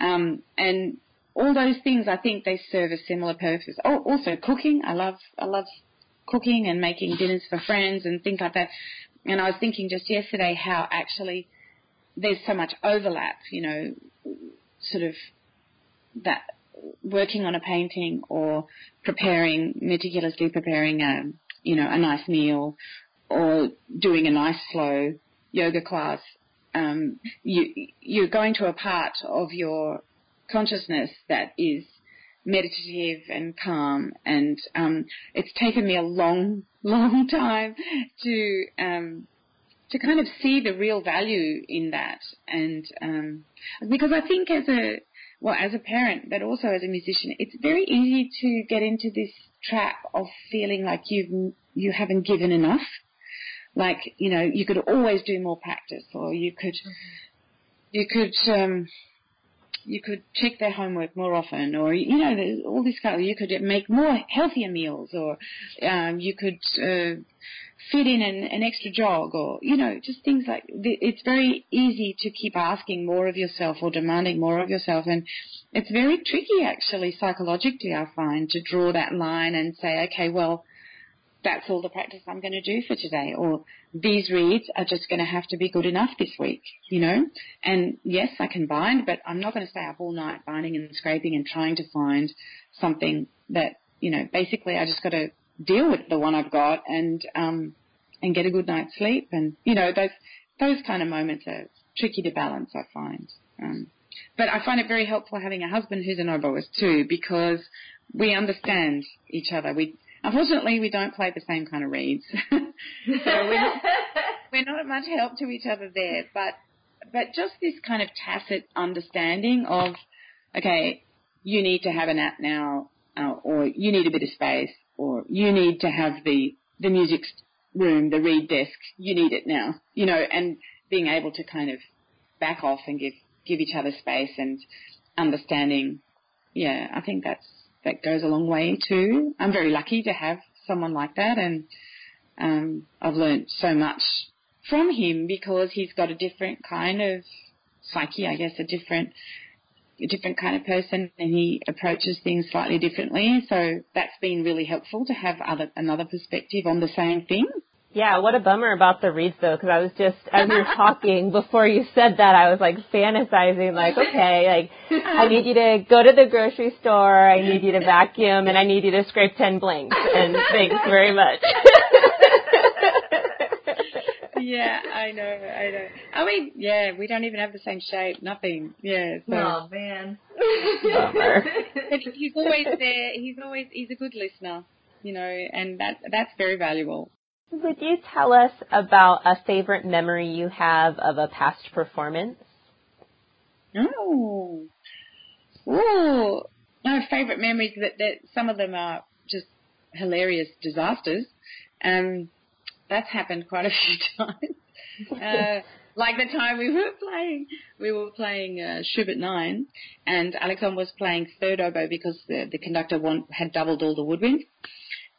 Um, and all those things, I think they serve a similar purpose. Oh, also cooking. I love. I love cooking and making dinners for friends and things like that. And I was thinking just yesterday how actually there's so much overlap, you know, sort of that working on a painting or preparing, meticulously preparing a, you know, a nice meal or doing a nice flow yoga class, um, you, you're going to a part of your consciousness that is meditative and calm. And um, it's taken me a long, *laughs* long time to um, to kind of see the real value in that, and um, because I think as a well as a parent, but also as a musician, it's very easy to get into this trap of feeling like you you haven't given enough. Like you know, you could always do more practice, or you could you could um, you could check their homework more often, or you know, all this kind of. You could make more healthier meals, or um, you could uh, fit in an, an extra jog or, you know, just things like, it's very easy to keep asking more of yourself or demanding more of yourself. And it's very tricky actually psychologically, I find, to draw that line and say, okay, well, that's all the practice I'm going to do for today, or these reeds are just going to have to be good enough this week, you know. And yes, I can bind, but I'm not going to stay up all night binding and scraping and trying to find something that, you know, basically I just got to deal with the one I've got and um, and get a good night's sleep. And you know those those kind of moments are tricky to balance. I find. Um, but I find it very helpful having a husband who's an oboist too, because we understand each other. We unfortunately we don't play the same kind of reeds, *laughs* so we're not, we're not much help to each other there. But but just this kind of tacit understanding of, okay, you need to have a nap now, uh, or you need a bit of space, or you need to have the the music room, the reed desk. You need it now, you know, and being able to kind of back off and give give each other space and understanding. Yeah, I think that's that goes a long way too. I'm very lucky to have someone like that, and um, I've learned so much from him because he's got a different kind of psyche, I guess, a different a different kind of person and he approaches things slightly differently. So that's been really helpful to have other, another perspective on the same thing. Yeah, what a bummer about the reeds though, because I was just as you were talking *laughs* before you said that, I was like fantasizing, like, okay, like I need you to go to the grocery store, I need you to vacuum, and I need you to scrape ten blanks. And thanks very much. *laughs* yeah, I know, I know. I mean, yeah, we don't even have the same shape, nothing. Yeah. So. Oh man. *laughs* but he's always there. He's always he's a good listener, you know, and that that's very valuable. Would you tell us about a favorite memory you have of a past performance? Oh, oh, my favorite memories that that some of them are just hilarious disasters. Um, that's happened quite a *laughs* few times. Uh, like the time we were playing, we were playing uh, Schubert 9, and Alexandre was playing third oboe because the, the conductor want, had doubled all the woodwind.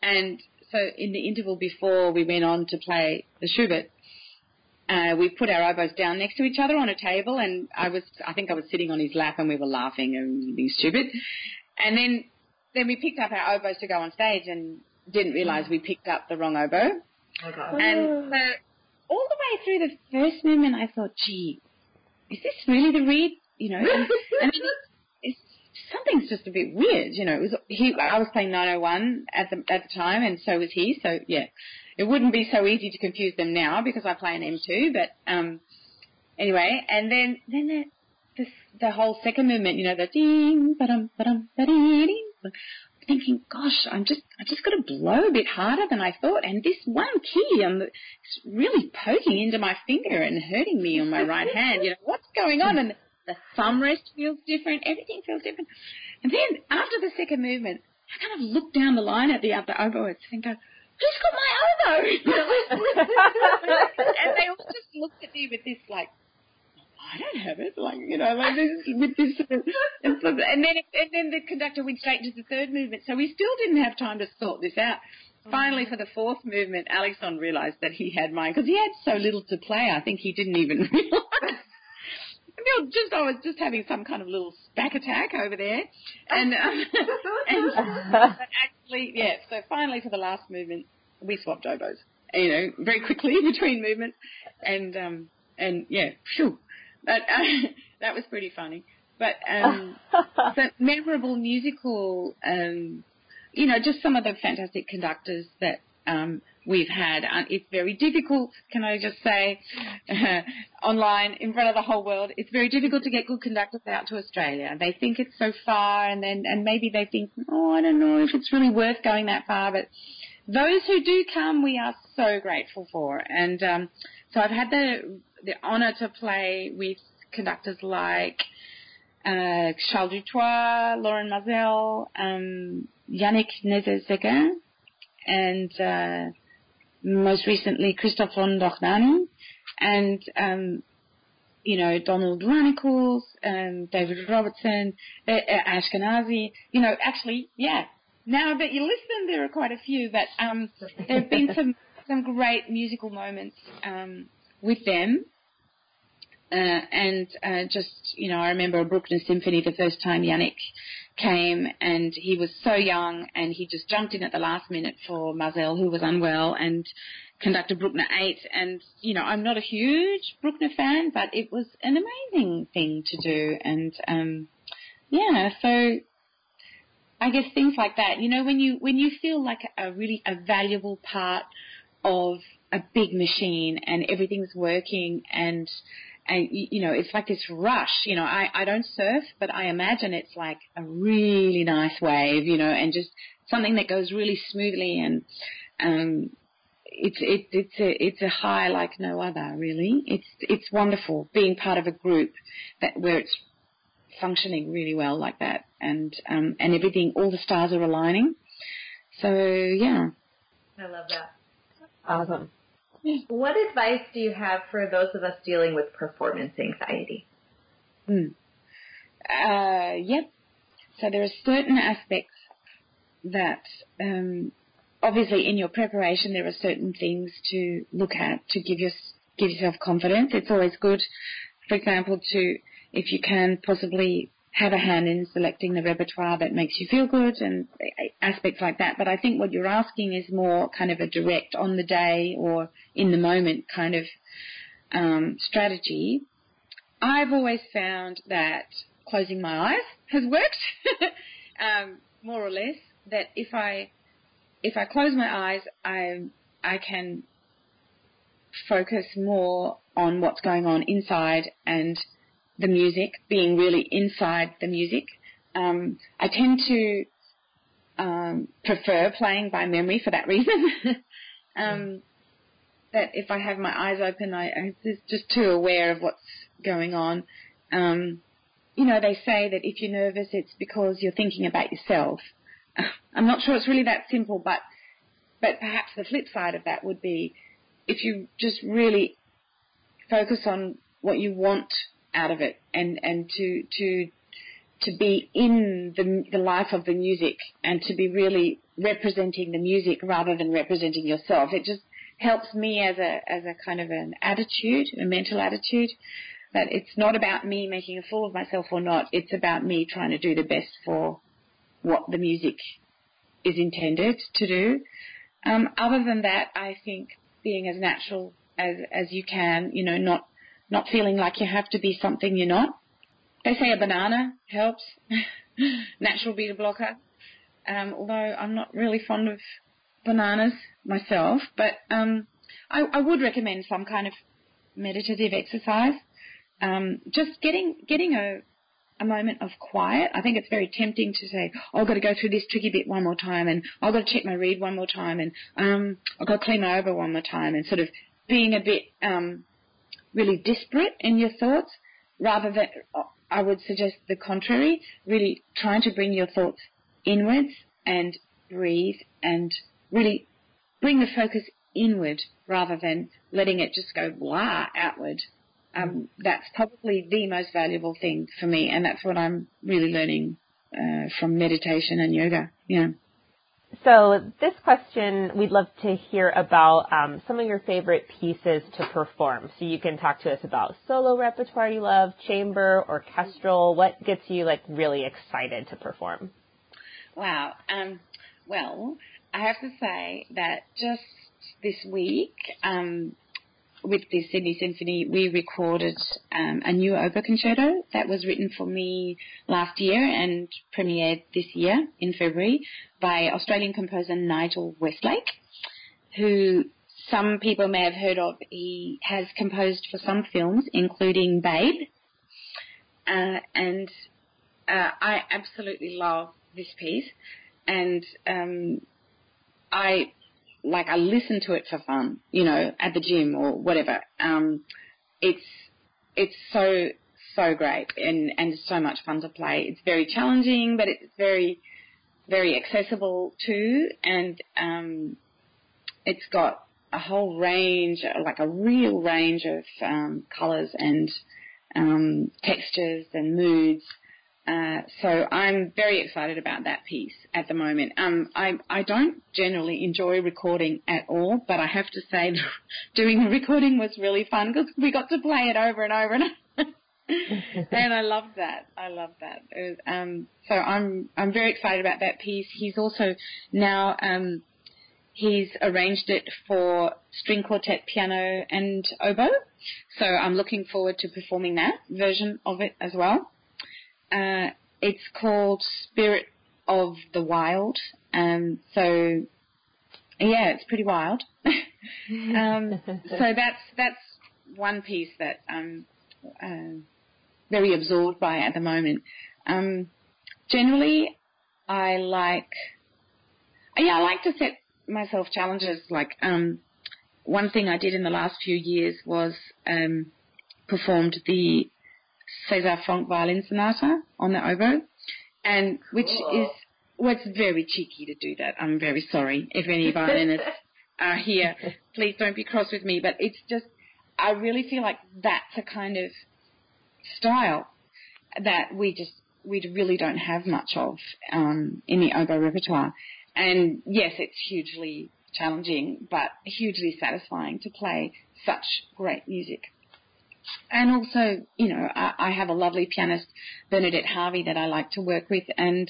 And so in the interval before we went on to play the Schubert, uh, we put our oboes down next to each other on a table, and I was, I think I was sitting on his lap, and we were laughing and being stupid. And then, then we picked up our oboes to go on stage, and didn't realise we picked up the wrong oboe. Okay. And so all the way through the first movement, I thought, gee, is this really the reed? You know, and, and something's just a bit weird. You know, it was he. I was playing 901 at the at the time, and so was he. So yeah, it wouldn't be so easy to confuse them now because I play an M2. But um, anyway, and then then the this, the whole second movement, you know, the ding, ba-dum, ba-dum, ba-ding, thinking, gosh, I'm just, I just got to blow a bit harder than I thought. And this one key, I'm, it's really poking into my finger and hurting me on my right hand. You know, what's going on? And the thumb rest feels different. Everything feels different. And then after the second movement, I kind of look down the line at the other oboists and go, who's got my oboe? *laughs* and they all just looked at me with this like, I don't have it, like you know, like this with this, and, and then and then the conductor went straight into the third movement, so we still didn't have time to sort this out. Finally, for the fourth movement, Alexandre realised that he had mine because he had so little to play. I think he didn't even. *laughs* Mean, just I was just having some kind of little back attack over there, and, um, *laughs* and *laughs* actually, yeah. So finally, for the last movement, we swapped oboes. You know, very quickly between movements, and um, and yeah, phew, but uh, *laughs* that was pretty funny. But um, but memorable musical, um, you know, just some of the fantastic conductors that um, we've had. Uh, it's very difficult, can I just say, *laughs* online in front of the whole world. It's very difficult to get good conductors out to Australia. They think it's so far, and then and maybe they think, oh, I don't know if it's really worth going that far. But those who do come, we are so grateful for. And um, so I've had the the honour to play with conductors like uh, Charles Dutoit, Lorin Maazel, um, Yannick Nézet-Séguin, and uh, most recently Christoph von Dohnanyi, and um, you know Donald Runnicles, um, David Robertson, Ashkenazy. You know, actually, yeah. Now that you listen, there are quite a few, but um, there have been some some great musical moments um, with them. Uh, and uh, just, you know, I remember a Bruckner Symphony the first time Yannick came and he was so young and he just jumped in at the last minute for Maazel who was unwell and conducted Bruckner 8 and, you know, I'm not a huge Bruckner fan but it was an amazing thing to do. And, um, yeah, so I guess things like that, you know, when you, when you feel like a really a valuable part of a big machine and everything's working and and you know it's like this rush you know i i don't surf but i imagine it's like a really nice wave you know and just something that goes really smoothly and um it's it, it's a it's a high like no other really. It's it's wonderful being part of a group that where it's functioning really well like that and um and everything all the stars are aligning. So yeah. I love that. Awesome what advice do you have for those of us dealing with performance anxiety? Hmm. Uh, yep. So there are certain aspects that, um, obviously, in your preparation, there are certain things to look at to give your give yourself confidence. It's always good, for example, to if you can possibly have a hand in selecting the repertoire that makes you feel good and aspects like that. But I think what you're asking is more kind of a direct on the day or in the moment kind of um, strategy. I've always found that closing my eyes has worked, *laughs* um, more or less. That if I if I close my eyes, I I can focus more on what's going on inside and the music, being really inside the music. Um, I tend to um, prefer playing by memory for that *laughs* reason. um, that if I have my eyes open, I, I'm just too aware of what's going on. Um, you know, they say that if you're nervous, it's because you're thinking about yourself. *laughs* I'm not sure it's really that simple, but but perhaps the flip side of that would be if you just really focus on what you want out of it and, and to, to, to be in the, the life of the music and to be really representing the music rather than representing yourself. It just helps me as a, as a kind of an attitude, a mental attitude that it's not about me making a fool of myself or not. It's about me trying to do the best for what the music is intended to do. Um, other than that, I think being as natural as as you can, you know, not not feeling like you have to be something you're not. They say a banana helps, *laughs* natural beta blocker. Um, although I'm not really fond of bananas myself, but um, I, I, would recommend some kind of meditative exercise. um, just getting getting a a moment of quiet. I think it's very tempting to say, oh, I've got to go through this tricky bit one more time, and I've got to check my reed one more time, and um, I've got to clean my oboe one more time, and sort of being a bit um, really disparate in your thoughts, rather than I would suggest the contrary, really trying to bring your thoughts inwards and breathe and really bring the focus inward rather than letting it just go blah outward. Um, that's probably the most valuable thing for me, and that's what I'm really learning uh, from meditation and yoga. Yeah. So this question, we'd love to hear about um, some of your favorite pieces to perform. So you can talk to us about solo repertoire you love, chamber, orchestral. What gets you like really excited to perform? Wow. Um, well, I have to say that just this week, um, with the Sydney Symphony, we recorded um, a new oboe concerto that was written for me last year and premiered this year in February by Australian composer Nigel Westlake, who some people may have heard of. He has composed for some films, including Babe, uh, and uh, I absolutely love this piece, and um, I like I listen to it for fun, you know, at the gym or whatever. Um, it's it's so so great and and so much fun to play. It's very challenging, but it's very very accessible too, and um, it's got a whole range, like a real range of um, colours and um, textures and moods uh, so I'm very excited about that piece at the moment. Um, I, I don't generally enjoy recording at all, but I have to say *laughs* doing the recording was really fun because we got to play it over and over and over. *laughs* and I loved that. I loved that. Um, so I'm I'm very excited about that piece. He's also now um, he's arranged it for string quartet, piano, and oboe. So I'm looking forward to performing that version of it as well. Uh, it's called Spirit of the Wild. Um, so yeah, it's pretty wild. *laughs* um, so *laughs* that's that's one piece that I'm uh, very absorbed by at the moment. Um, generally, I like yeah, I like to set myself challenges. Like um, one thing I did in the last few years was um, performed the César Franck Violin Sonata on the oboe, and which cool. is well, it's very cheeky to do that. I'm very sorry if any *laughs* violinists are here. Please don't be cross with me, but it's just I really feel like that's a kind of style that we just we really don't have much of um, in the oboe repertoire. And yes, it's hugely challenging, but hugely satisfying to play such great music. And also, you know, I, I have a lovely pianist, Bernadette Harvey, that I like to work with, and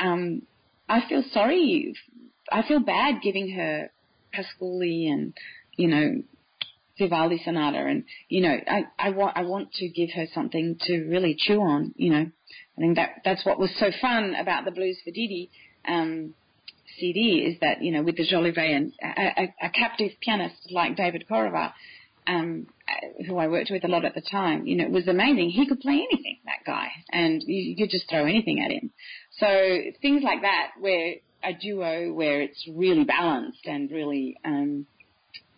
um, I feel sorry. I feel bad giving her Pasculli and, you know, Vivaldi Sonata, and you know, I, I want I want to give her something to really chew on. You know, I think that that's what was so fun about the Blues for DD um, CD is that you know with the Jolivet and a, a, a captive pianist like David Korevaar, um, who I worked with a lot at the time, you know, was amazing. He could play anything, that guy, and you, you could just throw anything at him. So things like that, where a duo where it's really balanced and really, um,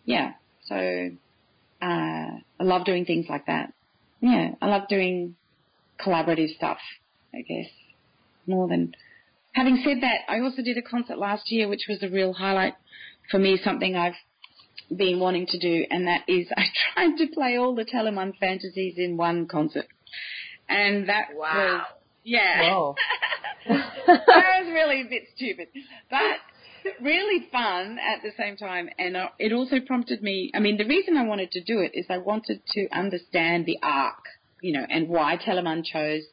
yeah. So uh, I love doing things like that. Yeah, I love doing collaborative stuff. I guess more than. Having said that, I also did a concert last year, which was a real highlight for me. Something I've been wanting to do, and that is *laughs* I tried to play all the Telemann fantasies in one concert, and that wow. was yeah, Whoa. *laughs* that was really a bit stupid, but really fun at the same time, and uh, it also prompted me. I mean, the reason I wanted to do it is I wanted to understand the arc, you know, and why Telemann chose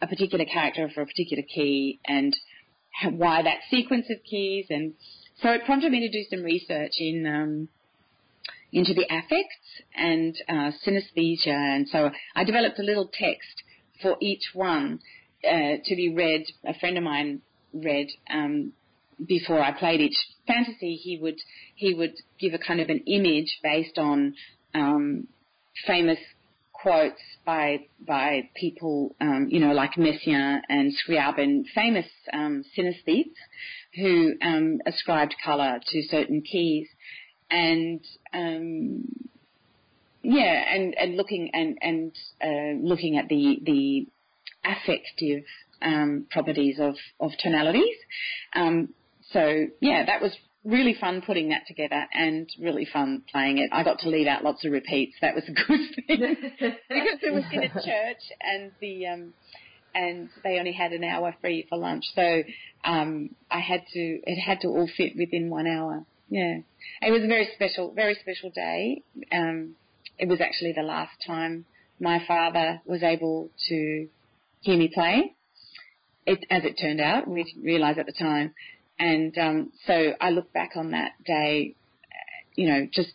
a particular character for a particular key, and why that sequence of keys and so it prompted me to do some research in um, into the affects and uh, synesthesia. And so I developed a little text for each one uh, to be read. A friend of mine read um, before I played each fantasy. He would he would give a kind of an image based on um, famous quotes by by people, um, you know, like Messiaen and Scriabin, famous um, synesthetes who um, ascribed color to certain keys, and um, yeah, and, and looking and and uh, looking at the the affective um, properties of of tonalities. Um, so yeah, that was really fun putting that together and really fun playing it. I got to leave out lots of repeats. That was a good *laughs* thing because it was in a *laughs* church and the um, and they only had an hour free for lunch. So um, I had to it had to all fit within one hour. Yeah, it was a very special, very special day. Um, it was actually the last time my father was able to hear me play. It, as it turned out, we didn't realise at the time. And um, so I look back on that day, you know, just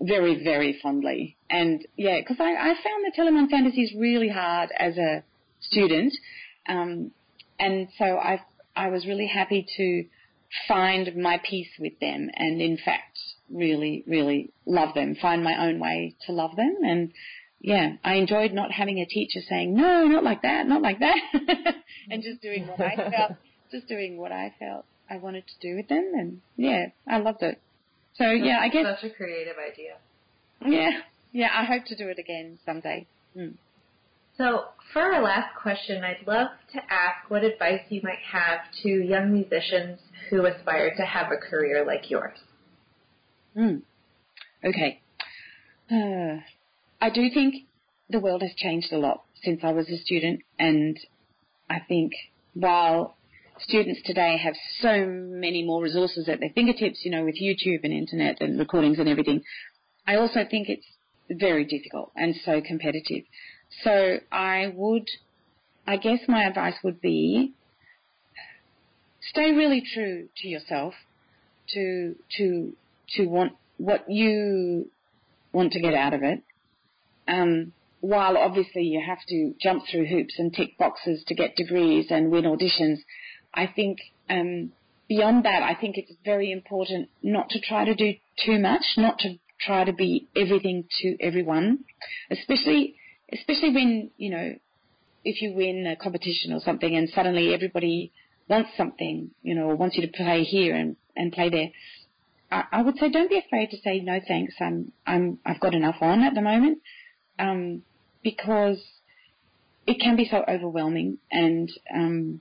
very, very fondly. And yeah, because I, I found the Telemann fantasies really hard as a student. Um, and so I, I was really happy to find my peace with them and in fact really, really love them, find my own way to love them. And yeah, I enjoyed not having a teacher saying, no, not like that, not like that, *laughs* and just doing what I *laughs* felt, just doing what I felt I wanted to do with them. And yeah, I loved it. So yeah, I guess. Such a creative idea. Yeah, yeah, I hope to do it again someday. Mm. So, for our last question, I'd love to ask what advice you might have to young musicians who aspire to have a career like yours. Mm. Okay. Uh, I do think the world has changed a lot since I was a student, and I think while students today have so many more resources at their fingertips, you know, with YouTube and internet and recordings and everything, I also think it's very difficult and so competitive. So I would, I guess my advice would be stay really true to yourself, to, to, to want what you want to get out of it. Um, while obviously you have to jump through hoops and tick boxes to get degrees and win auditions, I think um, beyond that, I think it's very important not to try to do too much, not to try to be everything to everyone, especially especially when you know if you win a competition or something and suddenly everybody wants something, you know, wants you to play here and, and play there. I, I would say don't be afraid to say no thanks. I'm I'm I've got enough on at the moment, um, because it can be so overwhelming and um,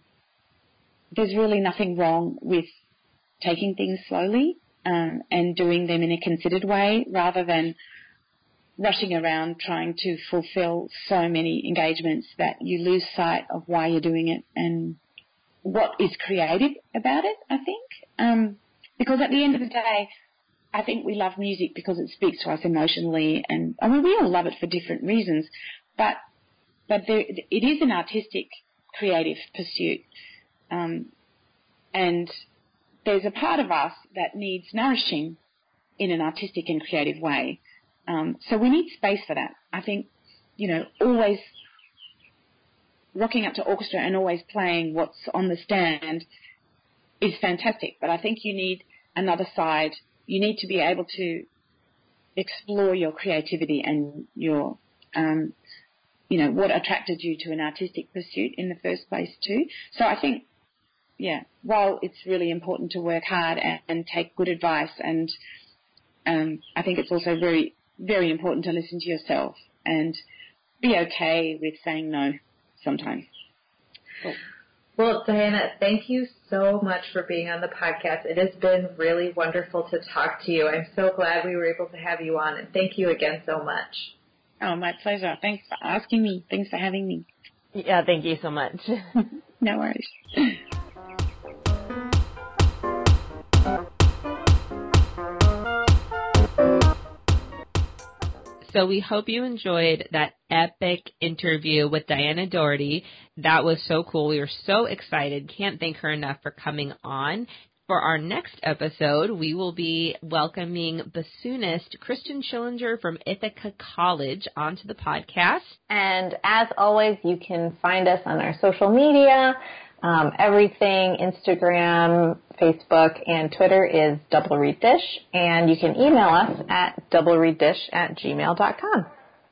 there's really nothing wrong with taking things slowly um, and doing them in a considered way rather than rushing around trying to fulfill so many engagements that you lose sight of why you're doing it and what is creative about it, I think. Um, because at the end of the day, I think we love music because it speaks to us emotionally and, I mean, we all love it for different reasons, but, but there, it is an artistic, creative pursuit. Um, and there's a part of us that needs nourishing in an artistic and creative way. Um, so we need space for that. I think, you know, always rocking up to orchestra and always playing what's on the stand is fantastic, but I think you need another side. You need to be able to explore your creativity and your, um, you know, what attracted you to an artistic pursuit in the first place too. So I think yeah, while it's really important to work hard and, and take good advice, and um, I think it's also very, very important to listen to yourself and be okay with saying no sometimes. Cool. Well, Diana, thank you so much for being on the podcast. It has been really wonderful to talk to you. I'm so glad we were able to have you on, and thank you again so much. Oh, my pleasure. Thanks for asking me. Thanks for having me. Yeah, thank you so much. *laughs* no worries. So we hope you enjoyed that epic interview with Diana Doherty. That was so cool. We were so excited. Can't thank her enough for coming on. For our next episode, we will be welcoming bassoonist Christian Schillinger from Ithaca College onto the podcast. And as always, you can find us on our social media. Um, everything, Instagram, Facebook, and Twitter is Double Reed Dish, and you can email us at doublereeddish at gmail.com.